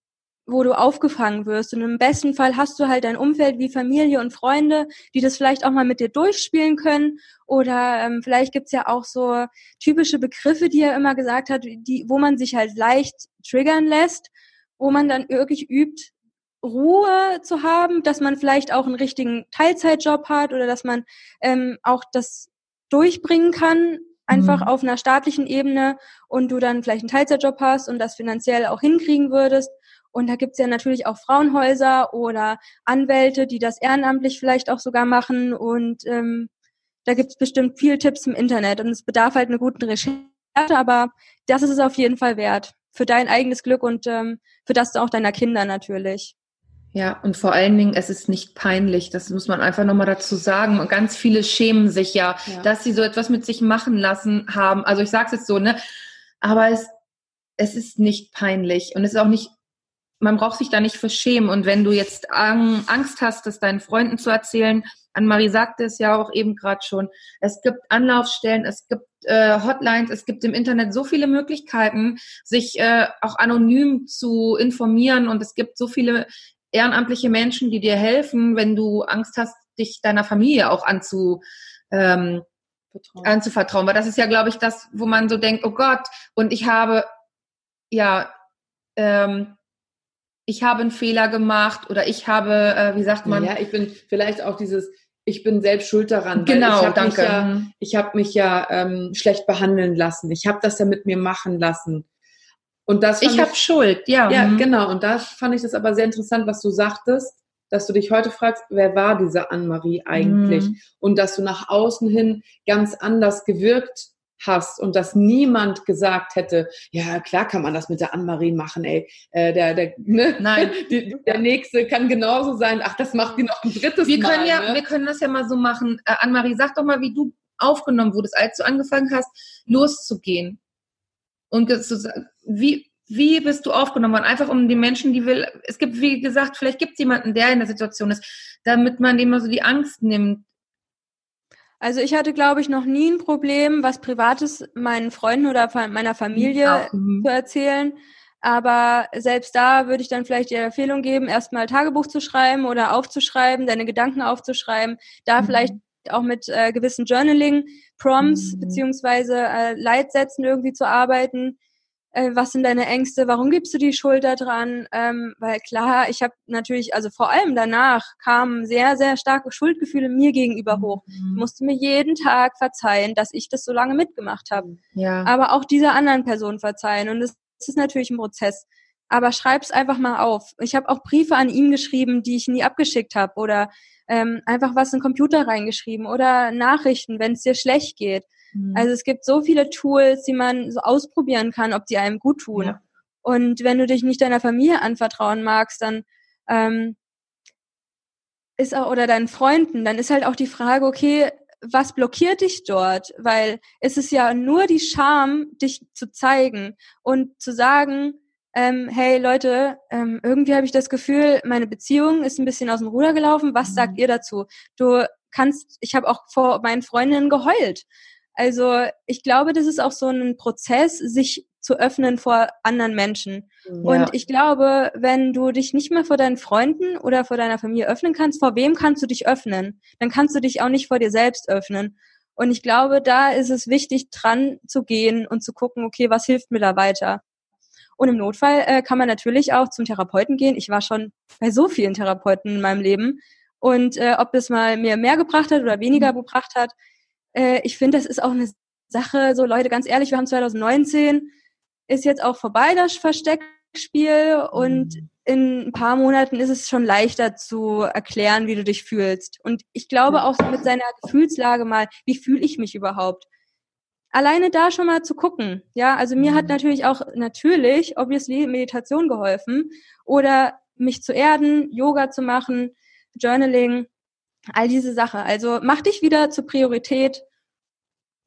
wo du aufgefangen wirst. Und im besten Fall hast du halt ein Umfeld wie Familie und Freunde, die das vielleicht auch mal mit dir durchspielen können. Oder ähm, vielleicht gibt's ja auch so typische Begriffe, die er immer gesagt hat, die, wo man sich halt leicht triggern lässt wo man dann wirklich übt, Ruhe zu haben, dass man vielleicht auch einen richtigen Teilzeitjob hat oder dass man ähm, auch das durchbringen kann, einfach mhm. auf einer staatlichen Ebene und du dann vielleicht einen Teilzeitjob hast und das finanziell auch hinkriegen würdest. Und da gibt's ja natürlich auch Frauenhäuser oder Anwälte, die das ehrenamtlich vielleicht auch sogar machen. Und ähm, da gibt's bestimmt viel Tipps im Internet. Und es bedarf halt einer guten Recherche, aber das ist es auf jeden Fall wert für dein eigenes Glück und ähm, für das auch deiner Kinder natürlich. Ja, und vor allen Dingen, es ist nicht peinlich. Das muss man einfach nochmal dazu sagen. Und ganz viele schämen sich ja, ja, dass sie so etwas mit sich machen lassen haben. Also ich sage es jetzt so, ne? Aber es, es ist nicht peinlich und es ist auch nicht, man braucht sich da nicht für schämen. Und wenn du jetzt Angst hast, das deinen Freunden zu erzählen, Anne-Marie sagte es ja auch eben gerade schon, es gibt Anlaufstellen, es gibt äh, Hotlines, es gibt im Internet so viele Möglichkeiten, sich äh, auch anonym zu informieren und es gibt so viele ehrenamtliche Menschen, die dir helfen, wenn du Angst hast, dich deiner Familie auch anzu, ähm, anzuvertrauen. anzuvertrauen. Weil das ist ja, glaube ich, das, wo man so denkt, oh Gott, und ich habe, ja, ähm, ich habe einen Fehler gemacht oder ich habe, äh, wie sagt man? Ja, ich bin vielleicht auch dieses, ich bin selbst schuld daran. Genau, ich danke. Ja, mhm. ich habe mich ja ähm, schlecht behandeln lassen. Ich habe das ja mit mir machen lassen. Und das ich habe Schuld, ja. Ja, mhm. genau. Und da fand ich das aber sehr interessant, was du sagtest, dass du dich heute fragst, wer war diese Anne-Marie eigentlich? Mhm. Und dass du nach außen hin ganz anders gewirkt hast und dass niemand gesagt hätte, ja klar kann man das mit der Anne-Marie machen, ey, äh, der, der, ne? Nein. [laughs] Die, der nächste kann genauso sein, ach, das macht die noch ein drittes wir Mal. Können ja, ne? Wir können das ja mal so machen. Äh, Anne-Marie, sag doch mal, wie du aufgenommen wurdest, als du angefangen hast, loszugehen. Und wie, wie bist du aufgenommen worden? Einfach um die Menschen, die will, es gibt, wie gesagt, vielleicht gibt es jemanden, der in der Situation ist, damit man dem mal so die Angst nimmt, also ich hatte, glaube ich, noch nie ein Problem, was Privates meinen Freunden oder meiner Familie mhm. zu erzählen. Aber selbst da würde ich dann vielleicht die Empfehlung geben, erstmal Tagebuch zu schreiben oder aufzuschreiben, deine Gedanken aufzuschreiben, da mhm. vielleicht auch mit äh, gewissen Journaling-Prompts mhm. beziehungsweise äh, Leitsätzen irgendwie zu arbeiten, äh, was sind deine Ängste, warum gibst du die Schuld da dran? Ähm, weil klar, ich habe natürlich, also vor allem danach kamen sehr, sehr starke Schuldgefühle mir gegenüber hoch. Ich mhm. musste mir jeden Tag verzeihen, dass ich das so lange mitgemacht habe. Ja. Aber auch dieser anderen Person verzeihen. Und das, das ist natürlich ein Prozess. Aber schreib's einfach mal auf. Ich habe auch Briefe an ihm geschrieben, die ich nie abgeschickt habe. Oder ähm, einfach was in den Computer reingeschrieben. Oder Nachrichten, wenn es dir schlecht geht. Mhm. Also es gibt so viele Tools, die man so ausprobieren kann, ob die einem gut tun. Ja. Und wenn du dich nicht deiner Familie anvertrauen magst, dann ähm, ist auch oder deinen Freunden, dann ist halt auch die Frage, okay, was blockiert dich dort? Weil es ist ja nur die Scham, dich zu zeigen und zu sagen, ähm, hey Leute, ähm, irgendwie habe ich das Gefühl, meine Beziehung ist ein bisschen aus dem Ruder gelaufen. Was mhm. sagt ihr dazu? Du kannst, ich habe auch vor meinen Freundinnen geheult, also ich glaube, das ist auch so ein Prozess, sich zu öffnen vor anderen Menschen. Ja. Und ich glaube, wenn du dich nicht mehr vor deinen Freunden oder vor deiner Familie öffnen kannst, vor wem kannst du dich öffnen? Dann kannst du dich auch nicht vor dir selbst öffnen. Und ich glaube, da ist es wichtig, dran zu gehen und zu gucken, okay, was hilft mir da weiter? Und im Notfall äh, kann man natürlich auch zum Therapeuten gehen. Ich war schon bei so vielen Therapeuten in meinem Leben. Und äh, ob das mal mir mehr gebracht hat oder weniger mhm. gebracht hat, äh, ich finde, das ist auch eine Sache, so Leute, ganz ehrlich, wir haben 2019, ist jetzt auch vorbei das Versteckspiel und mhm. in ein paar Monaten ist es schon leichter zu erklären, wie du dich fühlst. Und ich glaube auch mit seiner Gefühlslage mal, wie fühle ich mich überhaupt? Alleine da schon mal zu gucken, ja, also mir hat mhm. natürlich auch natürlich obviously Meditation geholfen oder mich zu erden, Yoga zu machen, Journaling, all diese Sachen. Also mach dich wieder zur Priorität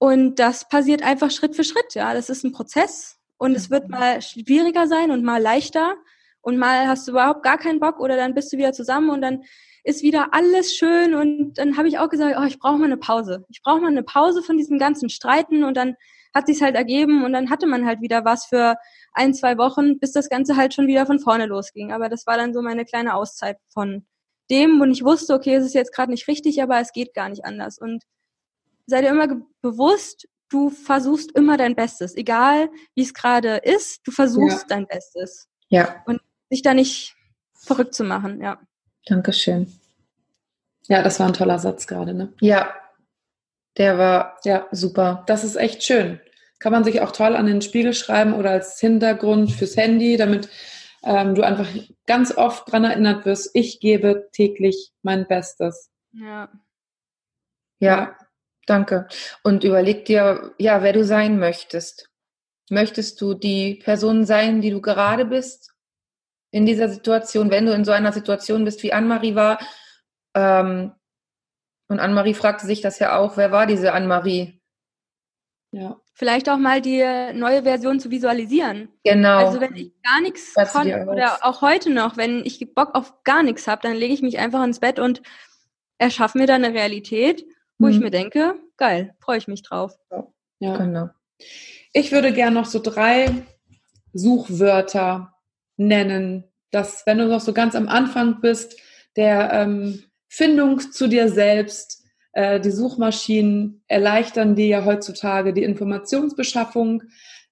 und das passiert einfach Schritt für Schritt. Ja, das ist ein Prozess und es wird mal schwieriger sein und mal leichter und mal hast du überhaupt gar keinen Bock oder dann bist du wieder zusammen und dann ist wieder alles schön und dann habe ich auch gesagt, oh, ich brauche mal eine Pause. Ich brauche mal eine Pause von diesem ganzen Streiten und dann hat sich's halt ergeben und dann hatte man halt wieder was für ein, zwei Wochen, bis das Ganze halt schon wieder von vorne losging. Aber das war dann so meine kleine Auszeit von dem, wo ich wusste, okay, es ist jetzt gerade nicht richtig, aber es geht gar nicht anders. Und sei dir immer bewusst, du versuchst immer dein Bestes. Egal, wie es gerade ist, du versuchst ja. dein Bestes. Ja. Und dich da nicht verrückt zu machen, ja. Dankeschön. Ja, das war ein toller Satz gerade, ne? Ja. Der war ja super. Das ist echt schön. Kann man sich auch toll an den Spiegel schreiben oder als Hintergrund fürs Handy, damit ähm, du einfach ganz oft daran erinnert wirst, ich gebe täglich mein Bestes. Ja. Ja, danke. Und überleg dir, ja, wer du sein möchtest. Möchtest du die Person sein, die du gerade bist? In dieser Situation, wenn du in so einer Situation bist, wie Anne-Marie war, ähm, und Anne-Marie fragte sich das ja auch, wer war diese Anne-Marie? Ja. Vielleicht auch mal die neue Version zu visualisieren. Genau. Also wenn ich gar nichts konnte, oder auch heute noch, wenn ich Bock auf gar nichts habe, dann lege ich mich einfach ins Bett und erschaffe mir dann eine Realität, wo mhm. ich mir denke, geil, freue ich mich drauf. Ja, genau. Ich würde gerne noch so drei Suchwörter nennen, dass wenn du noch so ganz am Anfang bist, der ähm, Findung zu dir selbst, Äh, die Suchmaschinen erleichtern dir ja heutzutage die Informationsbeschaffung.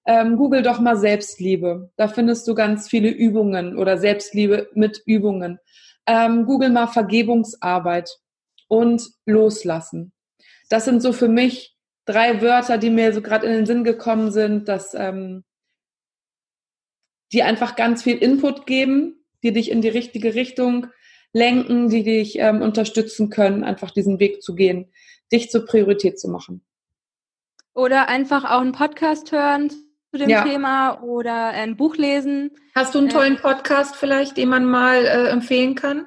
Ähm, Google doch mal Selbstliebe. Da findest du ganz viele Übungen oder Selbstliebe mit Übungen. Ähm, Google mal Vergebungsarbeit und Loslassen. Das sind so für mich drei Wörter, die mir so gerade in den Sinn gekommen sind, dass ähm, die einfach ganz viel Input geben, die dich in die richtige Richtung lenken, die dich ähm, unterstützen können, einfach diesen Weg zu gehen, dich zur Priorität zu machen. Oder einfach auch einen Podcast hören zu dem ja. Thema oder ein Buch lesen. Hast du einen tollen Podcast vielleicht, den man mal äh, empfehlen kann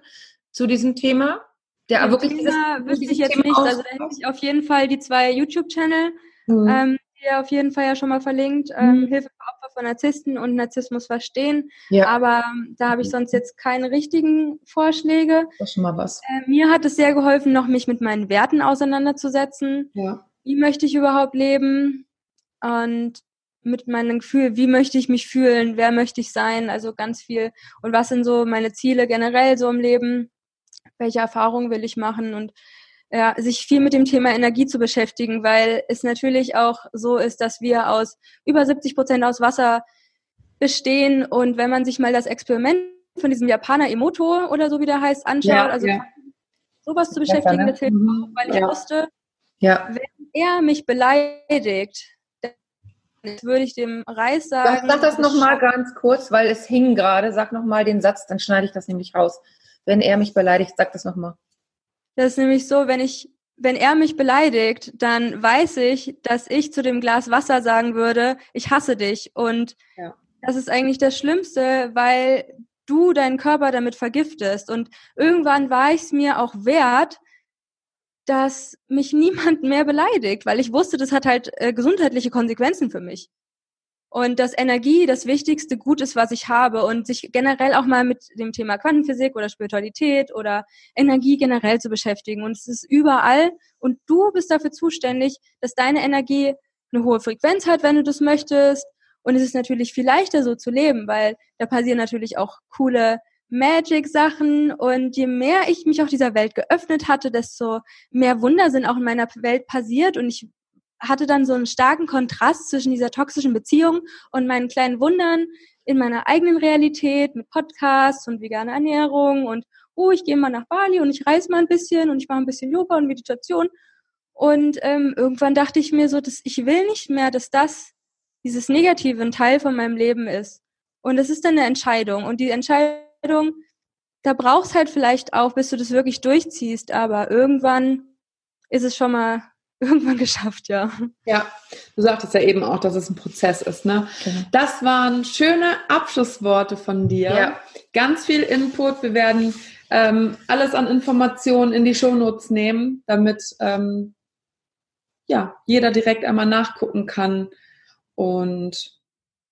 zu diesem Thema? Der wirklich Thema dieses, wüsste ich jetzt Thema nicht. Also da hätte ich auf jeden Fall die zwei YouTube-Channel, mhm. ähm, die auf jeden Fall ja schon mal verlinkt. Ähm, mhm. Hilfe für Opfer von Narzissten und Narzissmus verstehen. Ja. Aber ähm, da habe ich sonst jetzt keine richtigen Vorschläge. Das ist schon mal was. Äh, mir hat es sehr geholfen, noch mich mit meinen Werten auseinanderzusetzen. Ja. Wie möchte ich überhaupt leben? Und mit meinem Gefühl, wie möchte ich mich fühlen, wer möchte ich sein, also ganz viel. Und was sind so meine Ziele generell so im Leben? Welche Erfahrungen will ich machen und ja, sich viel mit dem Thema Energie zu beschäftigen, weil es natürlich auch so ist, dass wir aus über 70 Prozent aus Wasser bestehen und wenn man sich mal das Experiment von diesem Japaner Emoto oder so wie der heißt anschaut, ja, also ja. sowas zu beschäftigen, das hilft auch, weil ich wusste, wenn er mich beleidigt, dann würde ich dem Reis sagen. Sag das nochmal ganz kurz, weil es hing gerade. Sag nochmal den Satz, dann schneide ich das nämlich raus wenn er mich beleidigt? Sag das nochmal. Das ist nämlich so, wenn ich, wenn er mich beleidigt, dann weiß ich, dass ich zu dem Glas Wasser sagen würde, ich hasse dich. Und ja. das ist eigentlich das Schlimmste, weil du deinen Körper damit vergiftest. Und irgendwann war ich es mir auch wert, dass mich [laughs] niemand mehr beleidigt, weil ich wusste, das hat halt äh, gesundheitliche Konsequenzen für mich und dass Energie das wichtigste Gut ist, was ich habe und sich generell auch mal mit dem Thema Quantenphysik oder Spiritualität oder Energie generell zu beschäftigen. Und es ist überall und du bist dafür zuständig, dass deine Energie eine hohe Frequenz hat, wenn du das möchtest. Und es ist natürlich viel leichter so zu leben, weil da passieren natürlich auch coole Magic-Sachen und je mehr ich mich auch dieser Welt geöffnet hatte, desto mehr Wunder sind auch in meiner Welt passiert und ich hatte dann so einen starken Kontrast zwischen dieser toxischen Beziehung und meinen kleinen Wundern in meiner eigenen Realität mit Podcasts und veganer Ernährung und oh, ich gehe mal nach Bali und ich reise mal ein bisschen und ich mache ein bisschen Yoga und Meditation. Und ähm, irgendwann dachte ich mir so, dass ich will nicht mehr, dass das dieses Negative ein Teil von meinem Leben ist. Und es ist dann eine Entscheidung. Und die Entscheidung, da brauchst halt vielleicht auch, bis du das wirklich durchziehst, aber irgendwann ist es schon mal irgendwann geschafft, ja. Ja, du sagtest ja eben auch, dass es ein Prozess ist, ne? Genau. Das waren schöne Abschlussworte von dir. Ja. Ganz viel Input. Wir werden ähm, alles an Informationen in die Shownotes nehmen, damit ähm, ja, jeder direkt einmal nachgucken kann. Und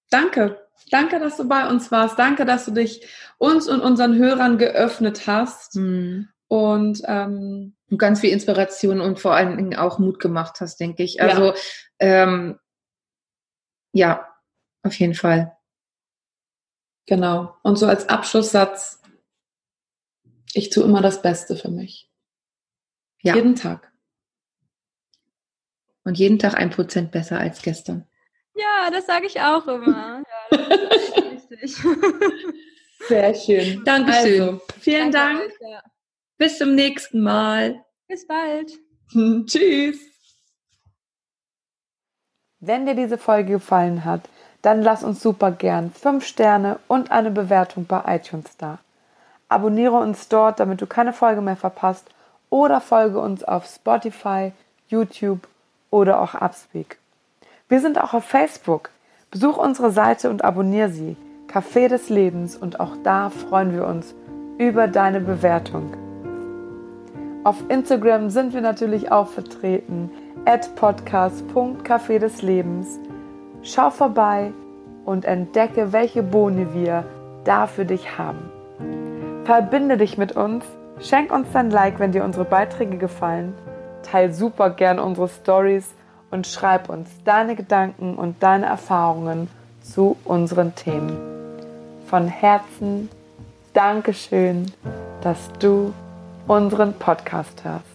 danke. Danke, dass du bei uns warst. Danke, dass du dich uns und unseren Hörern geöffnet hast. Mhm. Und ähm, ganz viel Inspiration und vor allen Dingen auch Mut gemacht hast, denke ich. Also ja, ähm, ja auf jeden Fall. Genau. Und so als Abschlusssatz, ich tue immer das Beste für mich. Ja. Jeden Tag. Und jeden Tag ein Prozent besser als gestern. Ja, das sage ich auch immer. Ja, das ist [laughs] richtig. Sehr schön. Dankeschön. Also, vielen Danke Dank. Euch, ja. Bis zum nächsten Mal. Bis bald. [laughs] Tschüss. Wenn dir diese Folge gefallen hat, dann lass uns super gern 5 Sterne und eine Bewertung bei iTunes da. Abonniere uns dort, damit du keine Folge mehr verpasst oder folge uns auf Spotify, YouTube oder auch Upspeak. Wir sind auch auf Facebook. Besuch unsere Seite und abonniere sie. Café des Lebens und auch da freuen wir uns über deine Bewertung. Auf Instagram sind wir natürlich auch vertreten. At podcast.café des Lebens. Schau vorbei und entdecke, welche Boni wir da für dich haben. Verbinde dich mit uns, schenk uns dein Like, wenn dir unsere Beiträge gefallen, teil super gern unsere Stories und schreib uns deine Gedanken und deine Erfahrungen zu unseren Themen. Von Herzen Dankeschön, dass du unseren Podcast hörst.